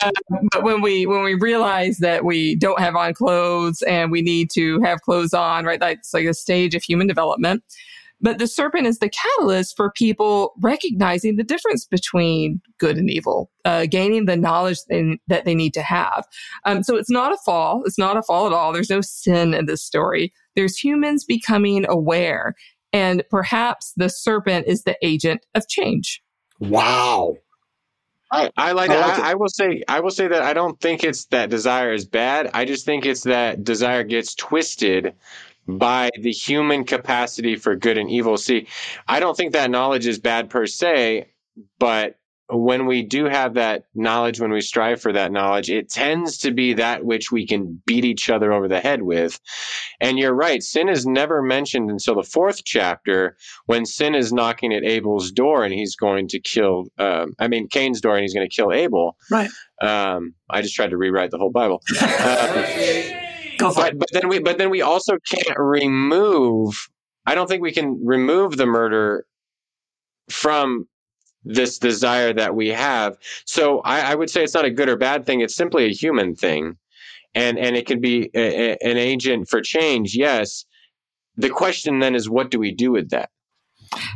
Uh, but when we when we realize that we don't have on clothes and we need to have clothes on, right? That's like a stage of human development. But the serpent is the catalyst for people recognizing the difference between good and evil, uh, gaining the knowledge they, that they need to have. Um, so it's not a fall. It's not a fall at all. There's no sin in this story. There's humans becoming aware. And perhaps the serpent is the agent of change. Wow. I, I like I it. like. I, I will say I will say that I don't think it's that desire is bad. I just think it's that desire gets twisted by the human capacity for good and evil. See, I don't think that knowledge is bad per se, but when we do have that knowledge, when we strive for that knowledge, it tends to be that which we can beat each other over the head with. And you're right, sin is never mentioned until the fourth chapter when sin is knocking at Abel's door and he's going to kill, um, I mean, Cain's door and he's going to kill Abel. Right. Um, I just tried to rewrite the whole Bible. Uh, [laughs] Go for it. but, but then we but then we also can't remove i don't think we can remove the murder from this desire that we have so i, I would say it's not a good or bad thing it's simply a human thing and and it can be a, a- an agent for change yes the question then is what do we do with that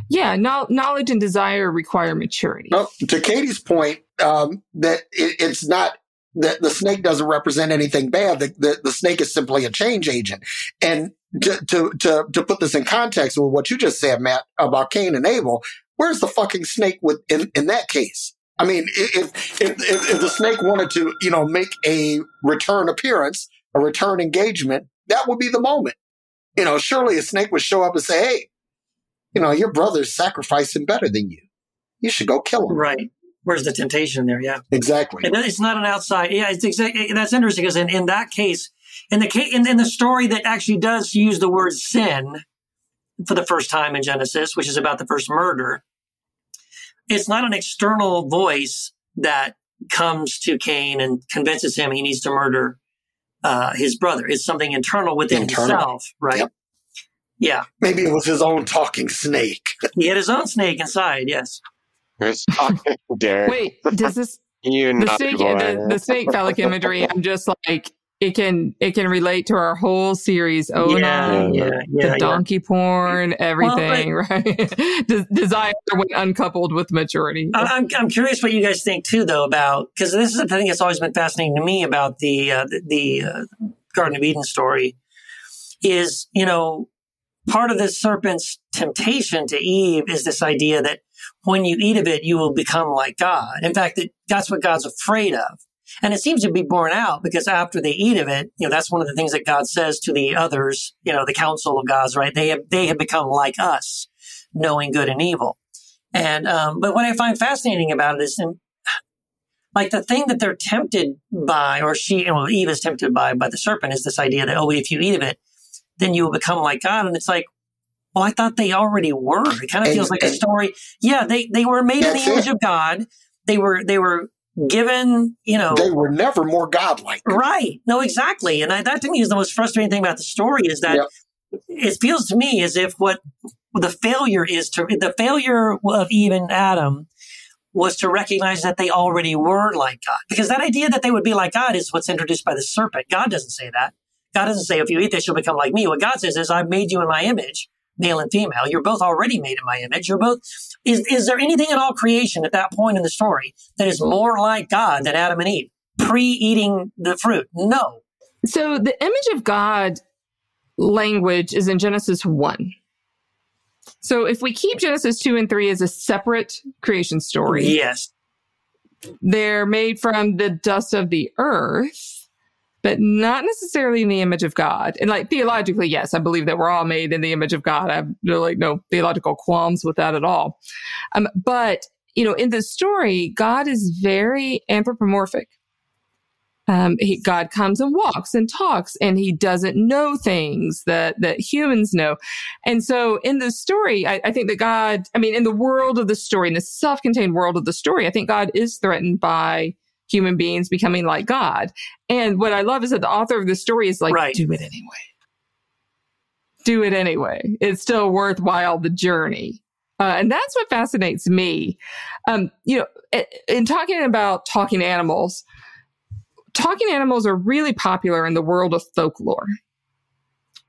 Yeah, no, knowledge and desire require maturity. Well, to Katie's point, um, that it, it's not that the snake doesn't represent anything bad. The, the, the snake is simply a change agent. And to, to, to, to put this in context with what you just said, Matt, about Cain and Abel, where's the fucking snake with, in, in that case? I mean, if, if, if, if the snake wanted to, you know, make a return appearance, a return engagement that would be the moment. You know, surely a snake would show up and say, Hey, you know, your brother's sacrificing better than you. You should go kill him. Right. Where's the temptation there? Yeah. Exactly. And it's not an outside. Yeah, it's exactly that's interesting because in, in that case, in the case, in, in the story that actually does use the word sin for the first time in Genesis, which is about the first murder, it's not an external voice that comes to Cain and convinces him he needs to murder uh, his brother. It's something internal within Internal. himself, right? Yep. Yeah, Maybe it was his own talking snake. he had his own snake inside. Yes. Chris talking, [laughs] Derek. Wait, does this [laughs] you the snake the, the snake phallic [laughs] imagery? I'm just like it can it can relate to our whole series. Oh yeah, no. yeah, yeah, the donkey porn, everything, Well, right? Des- Desire when uncoupled with maturity. I- I'm, I'm curious what you guys think too, though, about because this is the thing that's always been fascinating to me about the uh, the, the uh, Garden of Eden story is you know part of the serpent's temptation to Eve is this idea that when you eat of it, you will become like God. In fact, that that's what God's afraid of. And it seems to be borne out because after they eat of it, you know, that's one of the things that God says to the others, you know, the council of gods, right? They have, they have become like us, knowing good and evil. And, um, but what I find fascinating about it is, um, like the thing that they're tempted by, or she, know, Eve is tempted by, by the serpent is this idea that, oh, if you eat of it, then you will become like God. And it's like, well, I thought they already were. It kind of And- feels like a story. Yeah, they, they were made in the image it. of God. They were, they were given, you know, They were never more godlike. Right. No, exactly. And I, that to me is the most frustrating thing about the story is that Yep. it feels to me as if what the failure is to the failure of Eve and Adam was to recognize that they already were like God. Because that idea that they would be like God is what's introduced by the serpent. God doesn't say that. God doesn't say, if you eat this, you'll become like me. What God says is, I've made you in my image, male and female. You're both already made in my image. You're both, is, is there anything in all creation at that point in the story that is more like God than Adam and Eve pre eating the fruit? No. So the image of God language is in Genesis 1. So if we keep Genesis 2 and 3 as a separate creation story, Yes. they're made from the dust of the earth, but not necessarily in the image of God. And like theologically, yes, I believe that we're all made in the image of God. I have like no theological qualms with that at all. Um, but you know, in the story, God is very anthropomorphic. Um, he, God comes and walks and talks, and he doesn't know things that that humans know. And so, in the story, I, I think that God, I mean, in the world of the story, in the self-contained world of the story, I think God is threatened by human beings becoming like God. And what I love is that the author of the story is like, Right. do it anyway. Do it anyway. It's still worthwhile the journey. Uh, and that's what fascinates me. Um, you know, in talking about talking animals, talking animals are really popular in the world of folklore.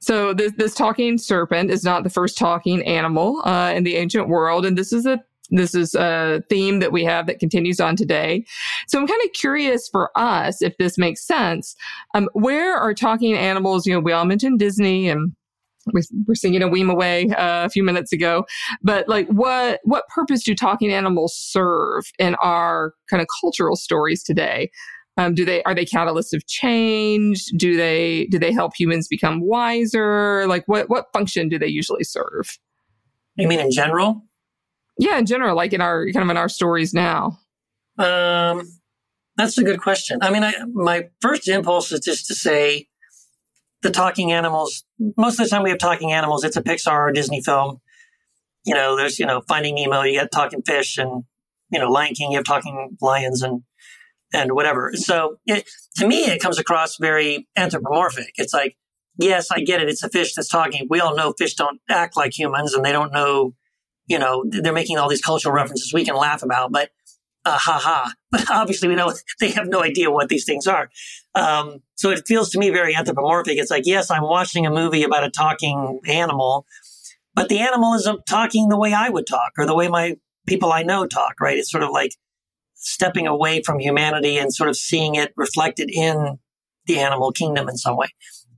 So this, this talking serpent is not the first talking animal uh, in the ancient world, and this is a this is a theme that we have that continues on today. So I'm kind of curious for us if this makes sense. Um, where are talking animals? You know, we all mentioned Disney and we were singing a Weem Away uh, a few minutes ago, but like what what purpose do talking animals serve in our kind of cultural stories today? Um, do they are they catalysts of change? Do they do they help humans become wiser? Like what what function do they usually serve? You mean in general? Yeah, in general, like in our kind of in our stories now. Um, that's a good question. I mean, I, my first impulse is just to say the talking animals. Most of the time we have talking animals. It's a Pixar or Disney film. You know, there's, you know, Finding Nemo, you got talking fish and, you know, Lion King, you have talking lions and, and whatever. So it, to me, it comes across very anthropomorphic. It's like, yes, I get it. It's a fish that's talking. We all know fish don't act like humans and they don't know, you know, they're making all these cultural references we can laugh about, but uh, ha ha. [laughs] But obviously, we know [laughs] they have no idea what these things are. Um, so it feels to me very anthropomorphic. It's like, yes, I'm watching a movie about a talking animal, but the animal isn't talking the way I would talk or the way my people I know talk, right? It's sort of like stepping away from humanity and sort of seeing it reflected in the animal kingdom in some way.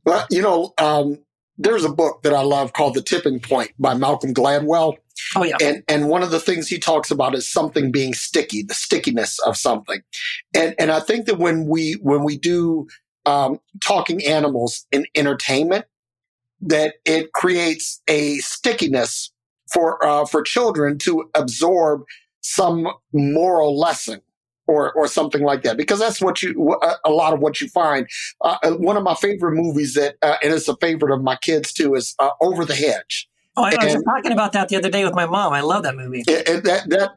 Well, you know, um, there's a book that I love called The Tipping Point by Malcolm Gladwell. Oh, yeah. And and one of the things he talks about is something being sticky, the stickiness of something. And and I think that when we when we do um, talking animals in entertainment that it creates a stickiness for uh, for children to absorb some moral lesson or or something like that because that's what you a lot of what you find. Uh, uh, one of my favorite movies that uh, and it's a favorite of my kids too is uh, Over the Hedge. Oh, I, was talking about that the other day with my mom. I love that movie. And that that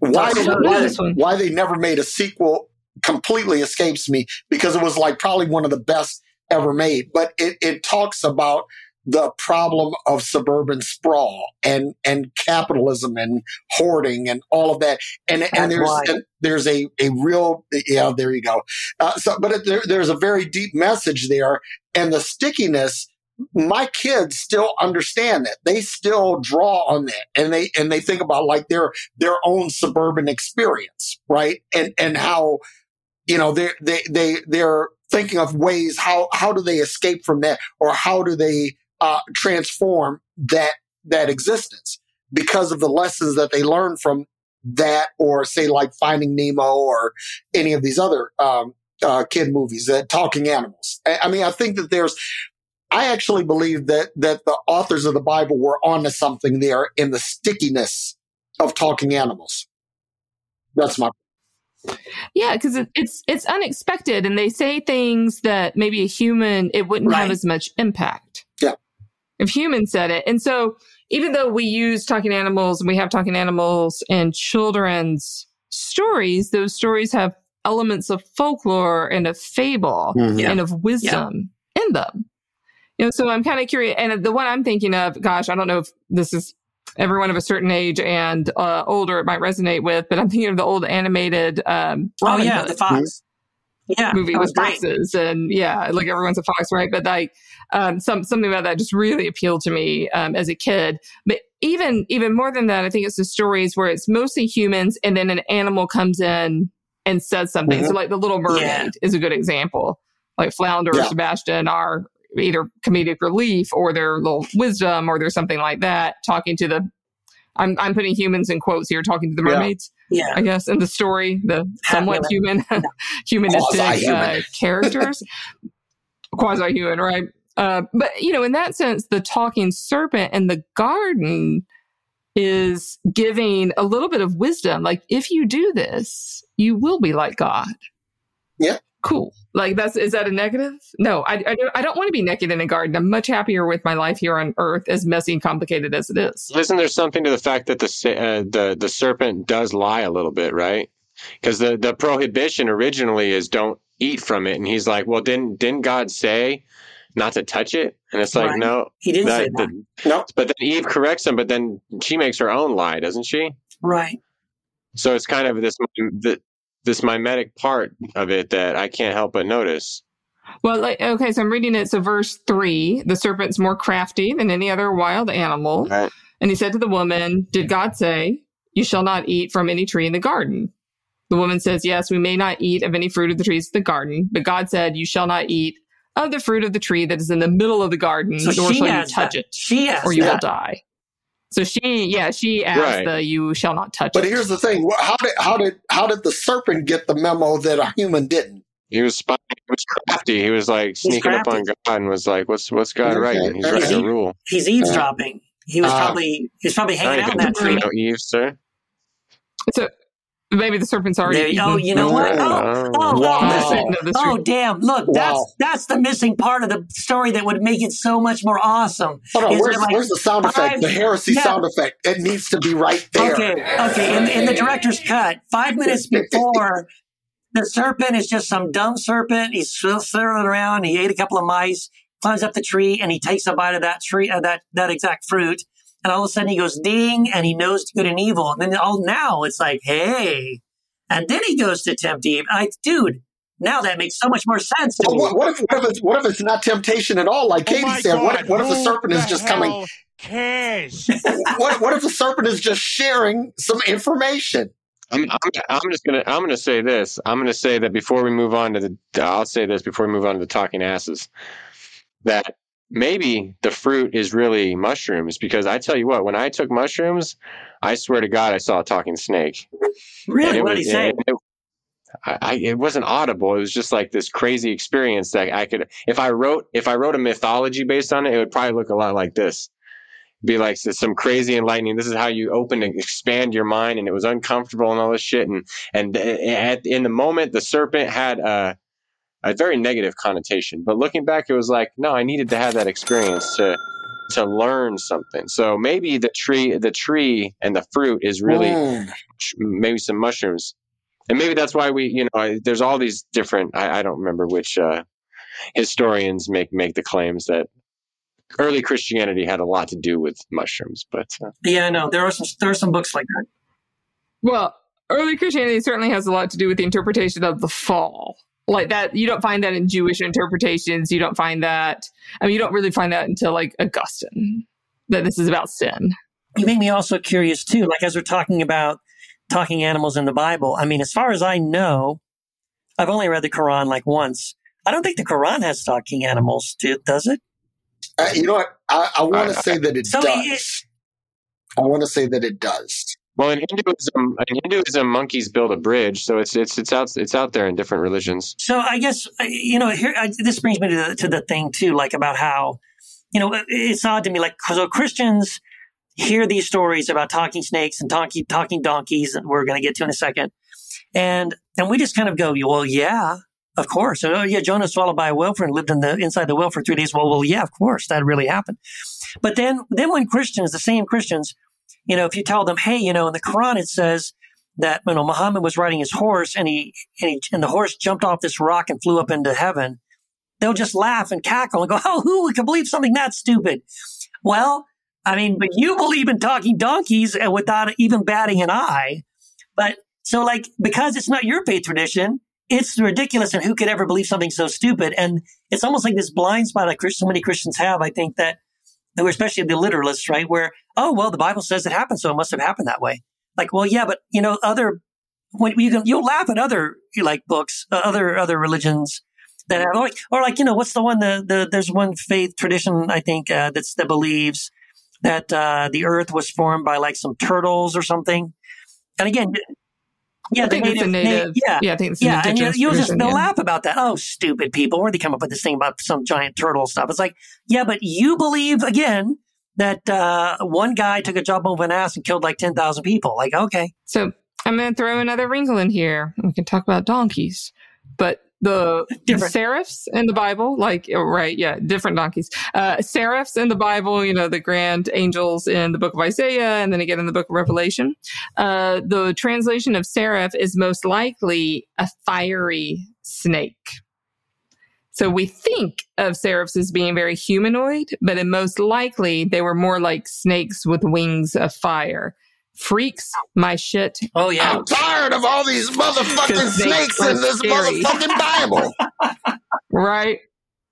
why they, why, why they never made a sequel completely escapes me because it was like probably one of the best ever made. But it, it talks about the problem of suburban sprawl and and capitalism and hoarding and all of that. And and there's and there's a a real yeah there you go. Uh, so but there, there's a very deep message there and the stickiness my kids still understand that. They still draw on that and they and they think about like their their own suburban experience right? And and how you know they they they they're thinking of ways how how do they escape from that or how do they uh, transform that that existence because of the lessons that they learn from that, or say like Finding Nemo or any of these other um, uh, kid movies that talking animals. I, I mean, I think that there's. I actually believe that that the authors of the Bible were onto something there in the stickiness of talking animals. That's my yeah, because it, it's it's unexpected, and they say things that maybe a human it wouldn't right. have as much impact. Yeah, if humans said it. And so even though we use talking animals and we have talking animals in children's stories, those stories have elements of folklore and of fable mm-hmm. and of wisdom yeah. in them. You know, so I'm kind of curious. And the one I'm thinking of, gosh, I don't know if this is everyone of a certain age and uh, older it might resonate with, but I'm thinking of the old animated. Um, oh yeah, the fox yeah, movie with foxes, and yeah, like everyone's a fox, right? But like um, some something about that just really appealed to me um, as a kid. But even even more than that, I think it's the stories where it's mostly humans, and then an animal comes in and says something. Mm-hmm. So like the Little Mermaid yeah. is a good example. Like Flounder yeah. or Sebastian are either comedic relief or their little wisdom or there's something like that talking to the I'm I'm putting humans in quotes here, talking to the mermaids. Yeah, I guess in the story, the somewhat human, [laughs] humanistic uh, [laughs] characters, quasi human, right? Uh, but you know, in that sense, the talking serpent in the garden is giving a little bit of wisdom. Like, if you do this, you will be like God. Yeah cool. Like that's is that a negative? No, I, I, I don't want to be naked in a garden. I'm much happier with my life here on Earth, as messy and complicated as it is. Isn't there something to the fact that the uh, the the serpent does lie a little bit, right? Because the the prohibition originally is don't eat from it, and he's like, well, didn't didn't God say not to touch it? And it's like, right. no, he didn't that, say that. The, no, but then Eve corrects him, but then she makes her own lie, doesn't she? Right. So it's kind of this this mimetic part of it that I can't help but notice. Well, like, okay, so I'm reading it. So, verse three the serpent's more crafty than any other wild animal. Right. And he said to the woman, Did God say, You shall not eat from any tree in the garden? The woman says, Yes, we may not eat of any fruit of the trees of the garden, but God said, You shall not eat of the fruit of the tree that is in the middle of the garden, so nor shall you touch that. it, she or you that. will die. So she, yeah, she asked right. the "You shall not touch." But it. But here's the thing: how did how did how did the serpent get the memo that a human didn't? He was spying. He was crafty. He was like sneaking up on God and was like, "What's what's God okay. writing? He's writing he, a rule." He's eavesdropping. He was uh, probably he's probably hanging out in that tree. No Eve, sir. So Maybe the serpent's already. There, oh, you know what? Oh, oh, wow. oh, oh, damn! Look, wow. that's that's the missing part of the story that would make it so much more awesome. Hold on, where's, like where's, the sound five, effect? The heresy yeah. sound effect. It needs to be right there. Okay, okay. In, in the director's cut, five minutes before, the serpent is just some dumb serpent. He's slithering around. He ate a couple of mice, climbs up the tree, and he takes a bite of that tree, uh, that that exact fruit and all of a sudden he goes ding and he knows good and evil. And then all now it's like, hey. And then he goes to tempt Eve. I, dude, now that makes so much more sense to well, me. What, what, if, what, if it's, what if it's not temptation at all? Like oh Katie oh said, God, what if, what if the serpent the is just coming? Cares. [laughs] what, what if the serpent is just sharing some information? I'm, I'm, I'm, just gonna I'm gonna say this. I'm gonna say that before we move on to the I'll say this before we move on to the talking asses. That maybe the fruit is really mushrooms because I tell you what, when I took mushrooms, I swear to God, I saw a talking snake. Really? What did he say? It, I, it wasn't audible. It was just like this crazy experience that I could, if I wrote, if I wrote a mythology based on it, it would probably look a lot like this. Be like some crazy enlightening. This is how you open and expand your mind, and it was uncomfortable and all this shit. And and eh, at, in the moment, the serpent had a a very negative connotation. But looking back, it was like, no, I needed to have that experience to to learn something. So maybe the tree, the tree and the fruit is really mm. maybe some mushrooms and maybe that's why we, you know, there's all these different. I, I don't remember which uh, historians make make the claims that early Christianity had a lot to do with mushrooms, but uh, yeah, no, there are some there are some books like that. Well, early Christianity certainly has a lot to do with the interpretation of the fall. Like that, you don't find that in Jewish interpretations. You don't find that. I mean, you don't really find that until like Augustine that this is about sin. You make me also curious too. Like as we're talking about talking animals in the Bible. I mean, as far as I know, I've only read the Quran like once. I don't think the Quran has talking animals, does it? Uh, you know what? I, I want to say that it so does. It, I want to say that it does. Well, in Hinduism, in Hinduism, monkeys build a bridge, so it's it's it's out it's out there in different religions. So I guess uh, you know here I, this brings me to the, to the thing too, like about how you know it's odd to me, like so Christians hear these stories about talking snakes and talking, talking donkeys that we're going to get to in a second. And, and we just kind of go, well, yeah, of course. Oh, yeah, Jonah swallowed by a whale and lived in the, inside the whale for three days. Well, well, yeah, of course, that really happened. But then, then when Christians, the same Christians, you know, if you tell them, hey, you know, in the Quran it says that, you know, Muhammad was riding his horse and he, and, he, and the horse jumped off this rock and flew up into heaven, they'll just laugh and cackle and go, oh, who can believe something that stupid? Well, I mean, but you believe in talking donkeys and without even batting an eye. But so like, because it's not your faith tradition, it's ridiculous. And who could ever believe something so stupid? And it's almost like this blind spot like so many Christians have. I think that, especially the literalists, right? Where, oh, well, the Bible says it happened. So it must have happened that way. Like, well, yeah, but you know, other, when you can, you'll laugh at other like books, uh, other, other religions that have like, or like, you know, what's the one, the, the, there's one faith tradition, I think, uh, that's, that believes that uh, the Earth was formed by like some turtles or something. And again, yeah, I think native, it's a native. yeah, yeah, I think it's yeah. And you, you just they'll yeah. laugh about that. Oh, stupid people! Where they come up with this thing about some giant turtle stuff? It's like, yeah, but you believe again that uh, one guy took a job of an ass and killed like ten thousand people. Like, okay. So I'm going to throw another wrinkle in here. We can talk about donkeys, but the [laughs] different. seraphs in the Bible, like oh, right, yeah, different donkeys. Uh, seraphs in the Bible, you know, the grand angels in the book of Isaiah, and then again in the book of Revelation. Uh, the translation of seraph is most likely a fiery snake. So we think of seraphs as being very humanoid, but most likely they were more like snakes with wings of fire freaks my shit. Oh yeah. I'm tired of all these motherfucking snakes in this scary. motherfucking Bible. [laughs] right.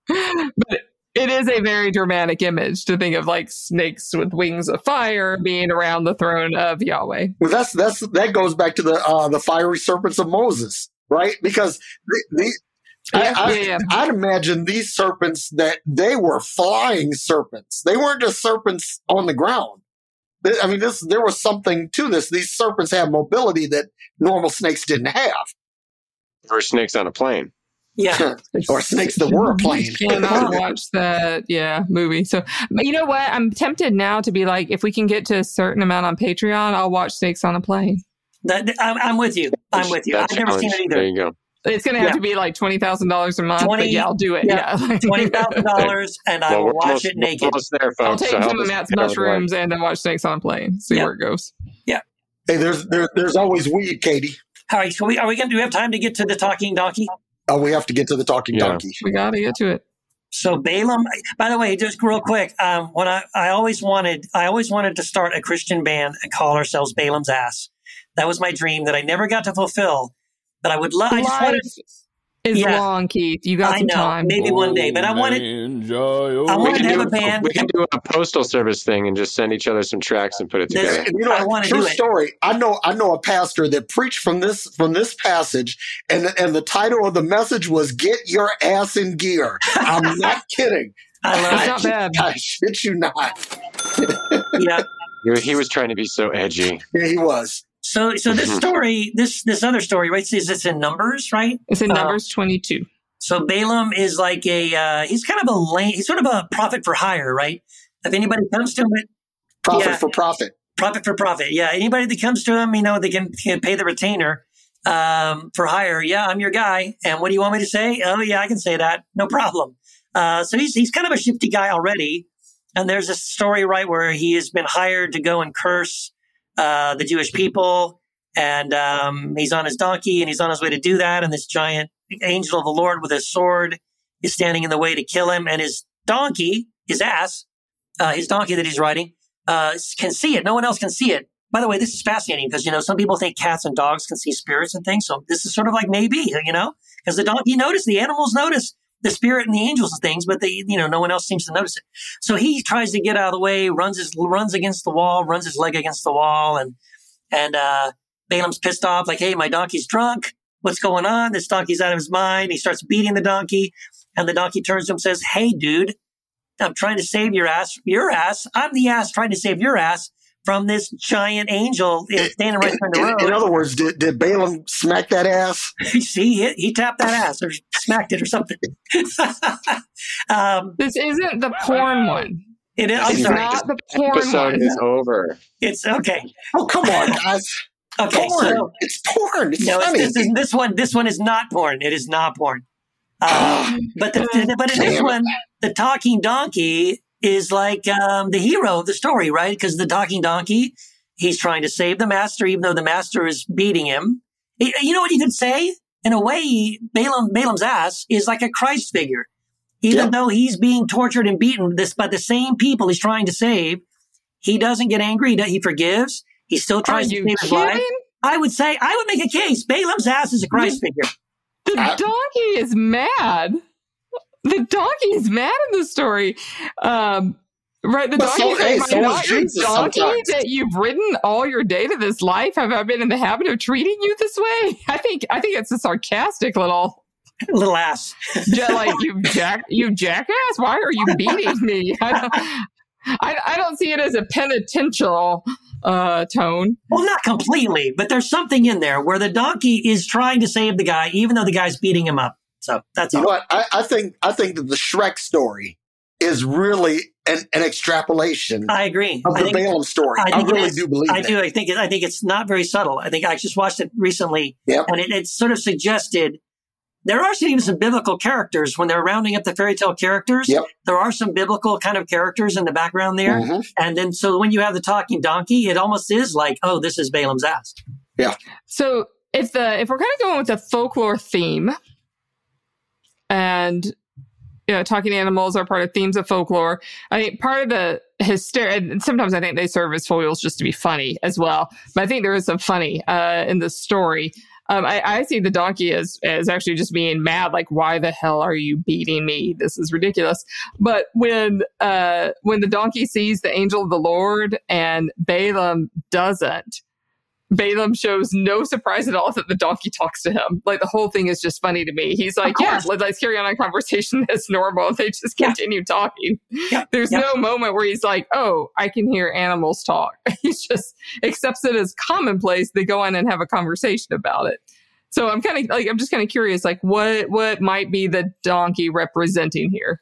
But it is a very dramatic image to think of like snakes with wings of fire being around the throne of Yahweh. Well, that's that's that goes back to the uh, the fiery serpents of Moses, right? Because the, the yeah, I, yeah, yeah. I'd imagine these serpents that they were flying serpents. They weren't just serpents on the ground. I mean, this there was something to this. These serpents have mobility that normal snakes didn't have. Or snakes on a plane. Yeah. [laughs] or snakes that were a plane. Cannot [laughs] watch that, yeah, movie. So, you know what? I'm tempted now to be like, if we can get to a certain amount on Patreon, I'll watch Snakes on a Plane. That, I'm, I'm with you. I'm with you. I've never seen it either. There you go. It's going to have yeah. to be like twenty thousand dollars a month. 20, but yeah, I'll do it. Yeah, yeah. twenty thousand dollars, [laughs] and I will watch it naked. There, folks, I'll take so some of Matt's mushrooms and then watch Snakes on a Plane. See where it goes. Yeah. Hey, there's there, there's always weed, Katie. All right, so we, are we going to do we have time to get to the talking donkey? Oh, we have to get to the talking donkey. We got to get to it. So Balaam, by the way, just real quick, um, when I, I always wanted, I always wanted to start a Christian band and call ourselves Balaam's Ass. That was my dream that I never got to fulfill. But I would love. I just wanted, is yeah. long, Keith. You got I some know, time. Maybe one day, but I wanted. I wanted to have a band. We can do a postal service thing and just send each other some tracks and put it together. you know, I want to true do story. I know. I know a pastor that preached from this from this passage, and and the title of the message was "Get Your Ass in Gear." I'm [laughs] not kidding. I love it. Not bad. I shit you not. yeah. [laughs] He was trying to be so edgy. Yeah, he was. So, so this Mhm. story, this this other story, right? Is it's in Numbers, right? It's in Uh, Numbers 22. So Balaam is like a uh, he's kind of a lame, he's sort of a prophet for hire, right? If anybody comes to him, Profit Yeah. for profit. profit for profit, yeah. Anybody that comes to him, you know, they can, can pay the retainer um, for hire. Yeah, I'm your guy. And what do you want me to say? Oh, yeah, I can say that, no problem. Uh, so he's he's kind of a shifty guy already. And there's a story right where he has been hired to go and curse uh, the Jewish people, and um, he's on his donkey and he's on his way to do that. And this giant angel of the Lord with a sword is standing in the way to kill him, and his donkey, his ass, uh, his donkey that he's riding, uh, can see it. No one else can see it. By the way, this is fascinating because you know some people think cats and dogs can see spirits and things. So this is sort of like maybe you know because the donkey noticed, the animals notice the spirit and the angels and things, but they you know no one else seems to notice it. So he tries to get out of the way, runs his runs against the wall, runs his leg against the wall, and and uh, Balaam's pissed off, like, hey, my donkey's drunk. What's going on? This donkey's out of his mind. He starts beating the donkey, and the donkey turns to him and says, Hey, dude, I'm trying to save your ass. Your ass. I'm the ass trying to save your ass from this giant angel uh, standing right there in the In, in other words, did, did Balaam smack that ass? [laughs] See, he, he tapped that ass or smacked it or something. [laughs] um, This isn't the porn one. it is, I'm sorry. not the porn Episode one. is over. It's okay. Oh, come on, [laughs] guys. Okay. porn. So, it's porn. It's no, it's, this, is, this one, this one is not porn. It is not porn. [gasps] Um, but the, but in this one, the talking donkey is like um, the hero of the story, right? Because the talking donkey, he's trying to save the master, even though the master is beating him. You know what you could say? In a way, Balaam, Balaam's ass is like a Christ figure. Even Yeah. though he's being tortured and beaten this by the same people he's trying to save, he doesn't get angry. He, he forgives. He still Are tries to you save his life. I would say, I would make a case. Balaam's ass is a Christ figure. The donkey is mad. The donkey is mad in the story. Um, right, the But donkey so- is hey, like, so "Am I is not your donkey sometimes." that you've ridden all your day to this life? Have I been in the habit of treating you this way? [laughs] I think I think it's a sarcastic little Little ass. ja- like you jack you jackass. Why are you beating me? [laughs] I don't, I, I don't see it as a penitential uh, tone. Well, not completely, but there's something in there where the donkey is trying to save the guy, even though the guy's beating him up. So that's You all. know what? I, I think I think that the Shrek story is really an, an extrapolation I agree. of I the think, Balaam story. I I, think it really do believe I that. do. I think it, I think it's not very subtle. I think I just watched it recently, Yep. and it, it sort of suggested there are even some biblical characters when they're rounding up the fairy tale characters. Yep. There are some biblical kind of characters in the background there, Mhm. and then so when you have the talking donkey, it almost is like, oh, this is Balaam's ass. Yeah. So if the if we're kind of going with the folklore theme, and you know, talking animals are part of themes of folklore. I think part of the hysteria, and sometimes I think they serve as foils just to be funny as well. But I think there is some funny uh, in the story. Um, I, I see the donkey as as actually just being mad, like, "Why the hell are you beating me? This is ridiculous." But when uh, when the donkey sees the angel of the Lord and Balaam doesn't, Balaam shows no surprise at all that the donkey talks to him. Like the whole thing is just funny to me. He's like, "Yeah, course. let, us carry on a conversation [laughs] as normal." They just Yeah. continue talking. Yeah. There's Yeah. no moment where he's like, "Oh, I can hear animals talk." [laughs] he just accepts it as commonplace. They go on and have a conversation about it. So I'm kind of like, I'm just kind of curious, like what what might be the donkey representing here,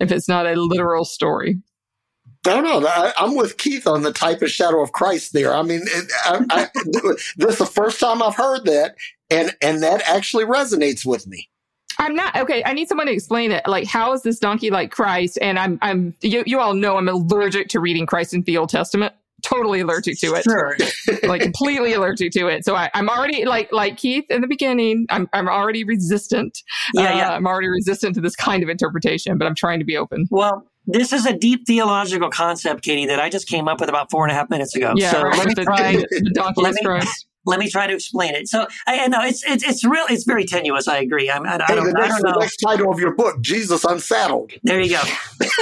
if it's not a literal story. I don't know. I, I'm with Keith on the type of shadow of Christ there. I mean, it, I, I, [laughs] this is the first time I've heard that, and and that actually resonates with me. I'm not okay. I need someone to explain it. Like, how is this donkey like Christ? And I'm, I'm, you, you all know I'm allergic to reading Christ in the Old Testament. Totally allergic to it. Sure. [laughs] Like, completely allergic to it. So I, I'm already like, like Keith in the beginning. I'm, I'm already resistant. Yeah, Uh, yeah. I'm already resistant to this kind of interpretation, but I'm trying to be open. Well, this is a deep theological concept, Katie, that I just came up with about four and a half minutes ago. Yeah, so right, let me try. the, the let me- Christ. Let me try to explain it. So I, I know it's it's it's real. It's very tenuous. I agree. I'm, I, I Hey, don't. the, I don't the know. next title of your book, Jesus Unsaddled. There you go.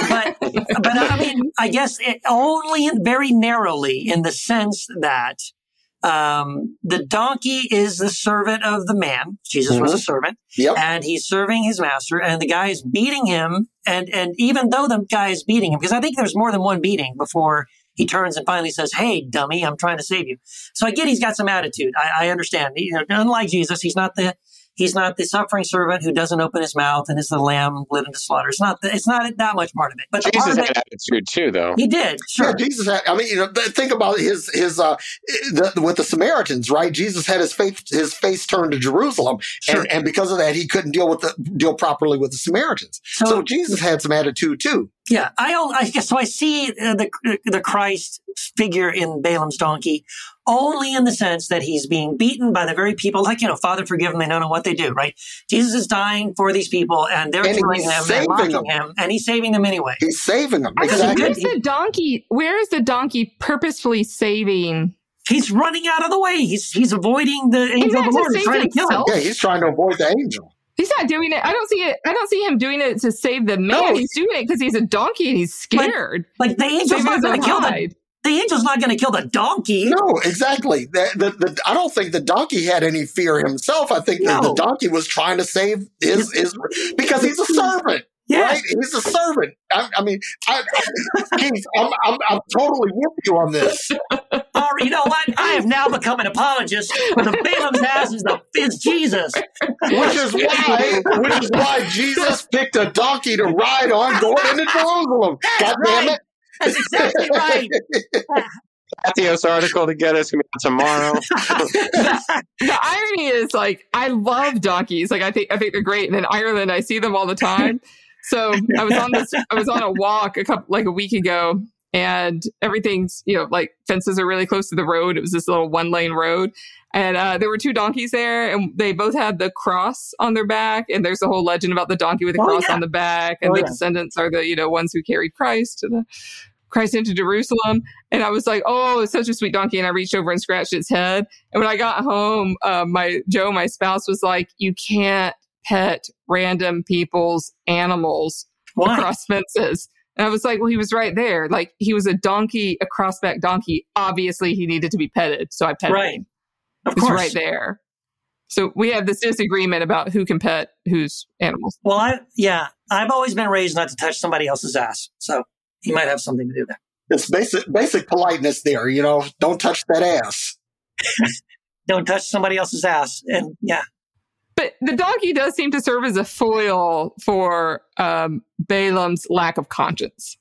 But but I mean, I guess it only very narrowly in the sense that um, the donkey is the servant of the man. Jesus was a servant, Yep. and he's serving his master, and the guy is beating him. And and even though the guy is beating him, because I think there's more than one beating before he turns and finally says, Hey, dummy, I'm trying to save you. So I get he's got some attitude. I, I understand. You know, unlike Jesus, he's not the He's not the suffering servant who doesn't open his mouth and is the lamb led into slaughter. It's not. The, it's not that much part of it. But Jesus had it, attitude too, though. He did. Sure. Yeah, Jesus had. I mean, you know, think about his his uh the, with the Samaritans, right? Jesus had his face his face turned to Jerusalem, sure. and, and because of that, he couldn't deal with the deal properly with the Samaritans. So, so Jesus had some attitude too. Yeah, I, I guess so. I see uh, the the Christ figure in Balaam's donkey only in the sense that he's being beaten by the very people, like you know, Father, forgive them; they don't know what they do. Right? Jesus is dying for these people, and they're and killing him and mocking them. him, and he's saving them anyway. He's saving them. Exactly. Where's the donkey? Where is the donkey purposefully saving? He's running out of the way. He's he's avoiding the angel of the Lord. He's trying to kill him. Yeah, he's trying to avoid the angel. He's not doing it. I don't see it. I don't see him doing it to save the man. No. He's doing it because he's a donkey and he's scared. Like, like the angel's not going to kill the, the angel's not going to kill the donkey. No, exactly. The, the, the, I don't think the donkey had any fear himself. I think no. the, donkey was trying to save his, his because he's a [laughs] servant. Yeah. Right? He's a servant. I, I mean, I, I, Keith, I'm, I'm, I'm, totally with you on this. [laughs] Or, you know what? I have now become an apologist for the Balaam's ass is, the, is Jesus. Which is [laughs] why, which is why Jesus picked a donkey to ride on going into Jerusalem. God damn it. That's exactly right. Patheos article to get us [laughs] tomorrow. the, [laughs] the, irony is, like, I love donkeys. Like, I think I think they're great. And in Ireland, I see them all the time. So I was on this. I was on a walk a couple like a week ago, and everything's you know like fences are really close to the road. It was this little one lane road, and uh, there were two donkeys there, and they both had the cross on their back. And there's a whole legend about the donkey with the oh, cross yeah. on the back, and oh, the yeah. descendants are the you know ones who carried Christ to the Christ into Jerusalem. And I was like, oh, it's such a sweet donkey. And I reached over and scratched its head. And when I got home, uh, my Joe, my spouse, was like, you can't pet random people's animals Why? across fences. And I was like, well, he was right there. Like he was a donkey, a crossback donkey. Obviously, he needed to be petted. So I petted right. him. Of course. right there. So we have this disagreement about who can pet whose animals. Well, I, yeah, I've always been raised not to touch somebody else's ass. So he might have something to do there. It's basic, basic politeness there. You know, don't touch that ass. [laughs] don't touch somebody else's ass. And yeah, but the donkey does seem to serve as a foil for um, Balaam's lack of conscience.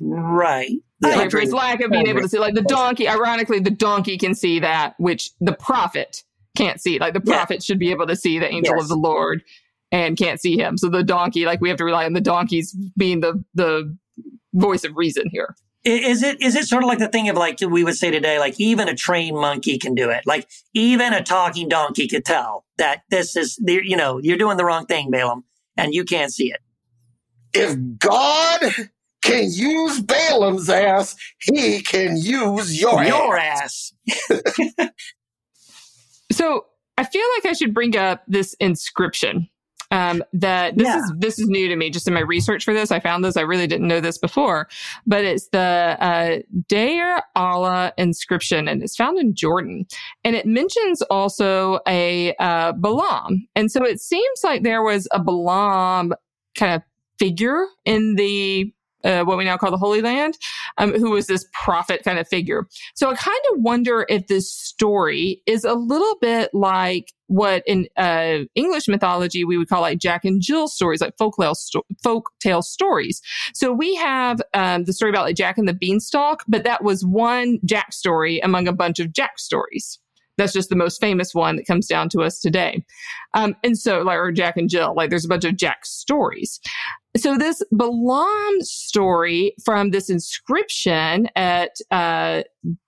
Right. Like for his lack of being able to see, like the donkey, ironically, the donkey can see that, which the prophet can't see. Like the prophet yeah. should be able to see the angel yes. of the Lord and can't see him. So the donkey, like we have to rely on the donkeys being the, the voice of reason here is it is it sort of like the thing of like we would say today like even a trained monkey can do it. Like even a talking donkey could tell that this is you know you're doing the wrong thing balaam and you can't see it. If god can use balaam's ass he can use your, your ass, ass. [laughs] so i feel like i should bring up this inscription um, that this yeah. is this is new to me. Just in my research for this, I found this. I really didn't know this before, but it's the uh, Deir Allah inscription, and it's found in Jordan, and it mentions also a uh, Balaam, and so it seems like there was a Balaam kind of figure in the uh, what we now call the Holy Land, um, who was this prophet kind of figure. So I kind of wonder if this story is a little bit like what in uh, English mythology we would call like Jack and Jill stories, like folktale sto- folk tale stories. So we have um, the story about like Jack and the Beanstalk, but that was one Jack story among a bunch of Jack stories. That's just the most famous one that comes down to us today. Um, and so, like, or Jack and Jill, like, there's a bunch of Jack stories. So this Balaam story from this inscription at uh,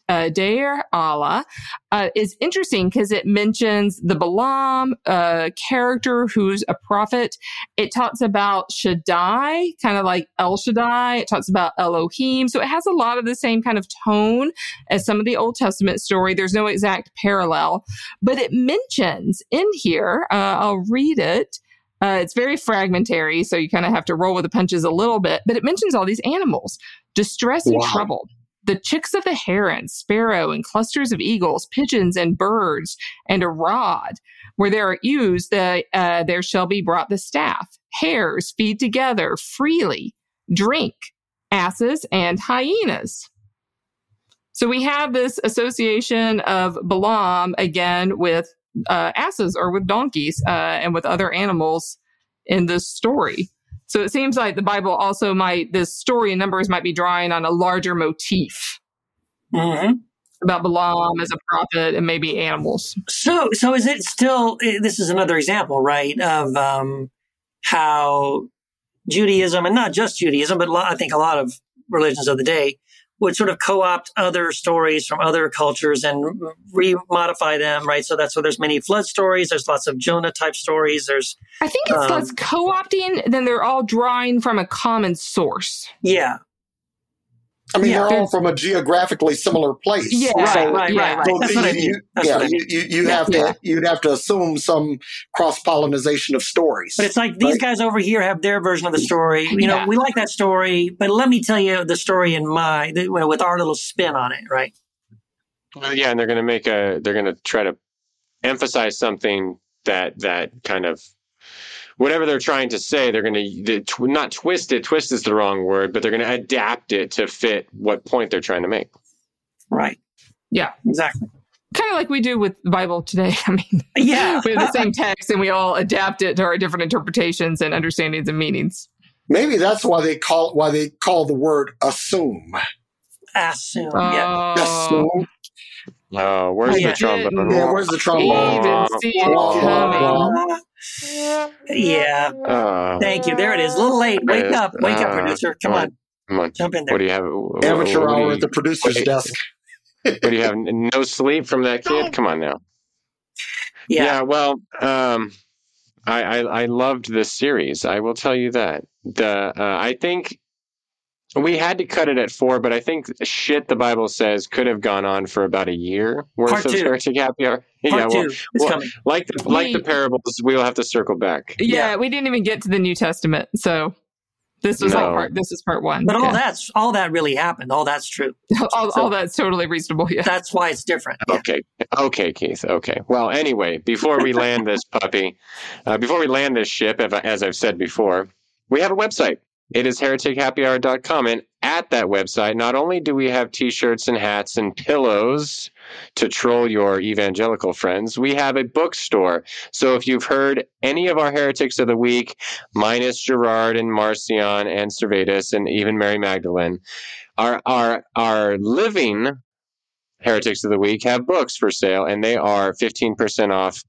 uh, Deir Allah uh, is interesting because it mentions the Balaam uh, character who's a prophet. It talks about Shaddai, kind of like El Shaddai. It talks about Elohim. So it has a lot of the same kind of tone as some of the Old Testament story. There's no exact parallel, but it mentions in here, uh, I'll read it. Uh, it's very fragmentary, so you kind of have to roll with the punches a little bit, but it mentions all these animals, distress and wow. trouble, the chicks of the heron, sparrow, and clusters of eagles, pigeons and birds, and a rod. Where there are ewes, the, uh, there shall be brought the staff. Hares feed together freely, drink, asses and hyenas. So we have this association of Balaam again with uh, asses or with donkeys uh, and with other animals in this story. So it seems like the Bible also might, this story in Numbers might be drawing on a larger motif hmm about Balaam as a prophet and maybe animals. So, so is it still? eh, This is another example, right, of um, how Judaism, and not just Judaism, but I think a lot of religions of the day would sort of co-opt other stories from other cultures and re-modify them, right? So that's why there's many flood stories. There's lots of Jonah type stories. There's I think it's Um, less co-opting than they're all drawing from a common source. yeah, I mean, Yeah. they're all from a geographically similar place. Yeah. right, So- right, yeah. right, right. So That's what I you- mean. you- That's yeah, what I mean. you, you, you Yeah. have to you'd have to assume some cross pollination of stories. But it's like these Right. guys over here have their version of the story. You know, we like that story, but let me tell you the story in my with our little spin on it, right? Well, yeah, and they're going to make a. They're going to try to emphasize something that that kind of whatever they're trying to say. They're going to tw- not twist it. Twist is the wrong word, but they're going to adapt it to fit what point they're trying to make. Right. Yeah. Exactly. Kind of like we do with the Bible today. [laughs] I mean, Yeah. [laughs] we have the same text and we all adapt it to our different interpretations and understandings and meanings. Maybe that's why they call why they call the word assume. Assume. yeah. Oh, Assume. Oh, where's Yeah. the trombone? Yeah, where's the even see it coming. Yeah. Oh, Thank you. There it is. A little late. Wake Yes. up. Wake up, Uh, producer. Come come on. come on. Jump in there. What do you have? Amateur what do hour you- at the producer's wait. desk. [laughs] What do you have? No sleep from that kid? Come on now. yeah. well, um, I, I I loved this series. I will tell you that. The uh, I think we had to cut it at four, but I think shit the Bible says could have gone on for about a year worth Part of two. heretic happy hour. Part yeah, well, two is well, coming. like the, like the parables, we'll have to circle back. Yeah, we didn't even get to the New Testament. So this was all part, this is part one. But all Yeah. that's all that really happened. All that's true. [laughs] all, so- all that's totally reasonable. Yeah. That's why it's different. Yeah. Okay, okay, Keith. Okay. Well, anyway, before we land this puppy, uh, before we land this ship, if- as I've said before, we have a website. It is heretichappyhour.com. And at that website, not only do we have t shirts and hats and pillows to troll your evangelical friends, we have a bookstore. So if you've heard any of our heretics of the week, minus Gerard and Marcion and Servetus and even Mary Magdalene, our, our, our living heretics of the week have books for sale and they are 15% off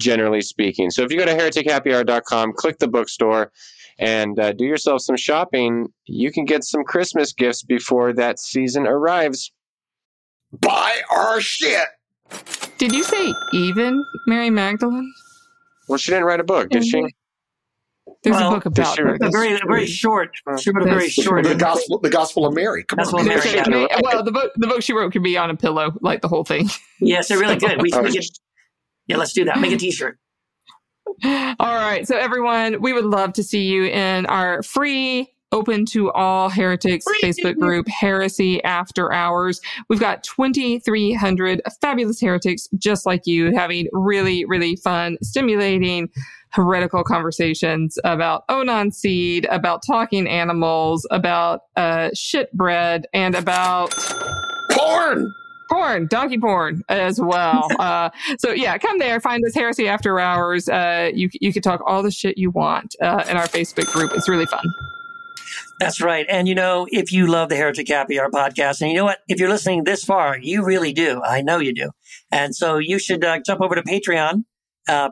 generally speaking so if you go to heretichappyhour.com click the bookstore and uh, do yourself some shopping you can get some christmas gifts before that season arrives Buy our shit. Did you say even Mary Magdalene? well she didn't write a book did she There's Well, a book about sure. her. A very, a very short. She wrote a very That's short. The gospel, the gospel of Mary. Come That's on. what Mary Okay, got. may- well, the book the book she wrote could be on a pillow, like the whole thing. Yes, they're really good. We, Oh, we get, yeah, let's do that. Make a T-shirt. All right. So everyone, we would love to see you in our free open to all heretics Facebook group, Heresy After Hours. We've got 2,300 fabulous heretics just like you having really, really fun, stimulating, heretical conversations about Onan seed, about talking animals, about uh, shit bread, and about Porn. Porn, donkey porn as well. [laughs] uh, so yeah, come there, find us Heresy After Hours. Uh, you you can talk all the shit you want uh, in our Facebook group. It's really fun. That's right. And you know, if you love the Heretic Happy Hour podcast, and you know what, if you're listening this far, you really do. I know you do. And so you should uh, jump over to Patreon, uh,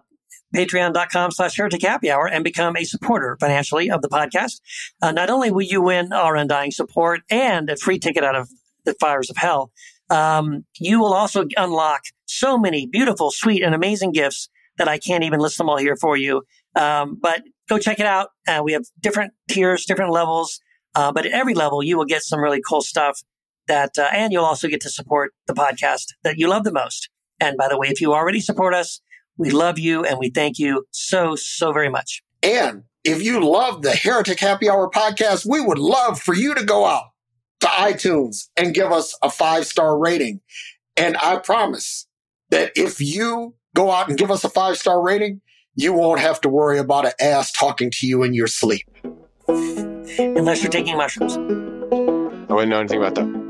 patreon.com slash heretic happy hour and become a supporter financially of the podcast. Uh, not only will you win our undying support and a free ticket out of the fires of hell, um, you will also unlock so many beautiful, sweet, and amazing gifts that I can't even list them all here for you. Um, but go check it out. Uh, we have different tiers, different levels. Uh, but at every level, you will get some really cool stuff that, uh, and you'll also get to support the podcast that you love the most. And by the way, if you already support us, we love you and we thank you so, so very much. And if you love the Heretic Happy Hour podcast, we would love for you to go out to iTunes and give us a five star rating. And I promise that if you go out and give us a five star rating, you won't have to worry about an ass talking to you in your sleep. Unless you're taking mushrooms. i wouldn't know anything about that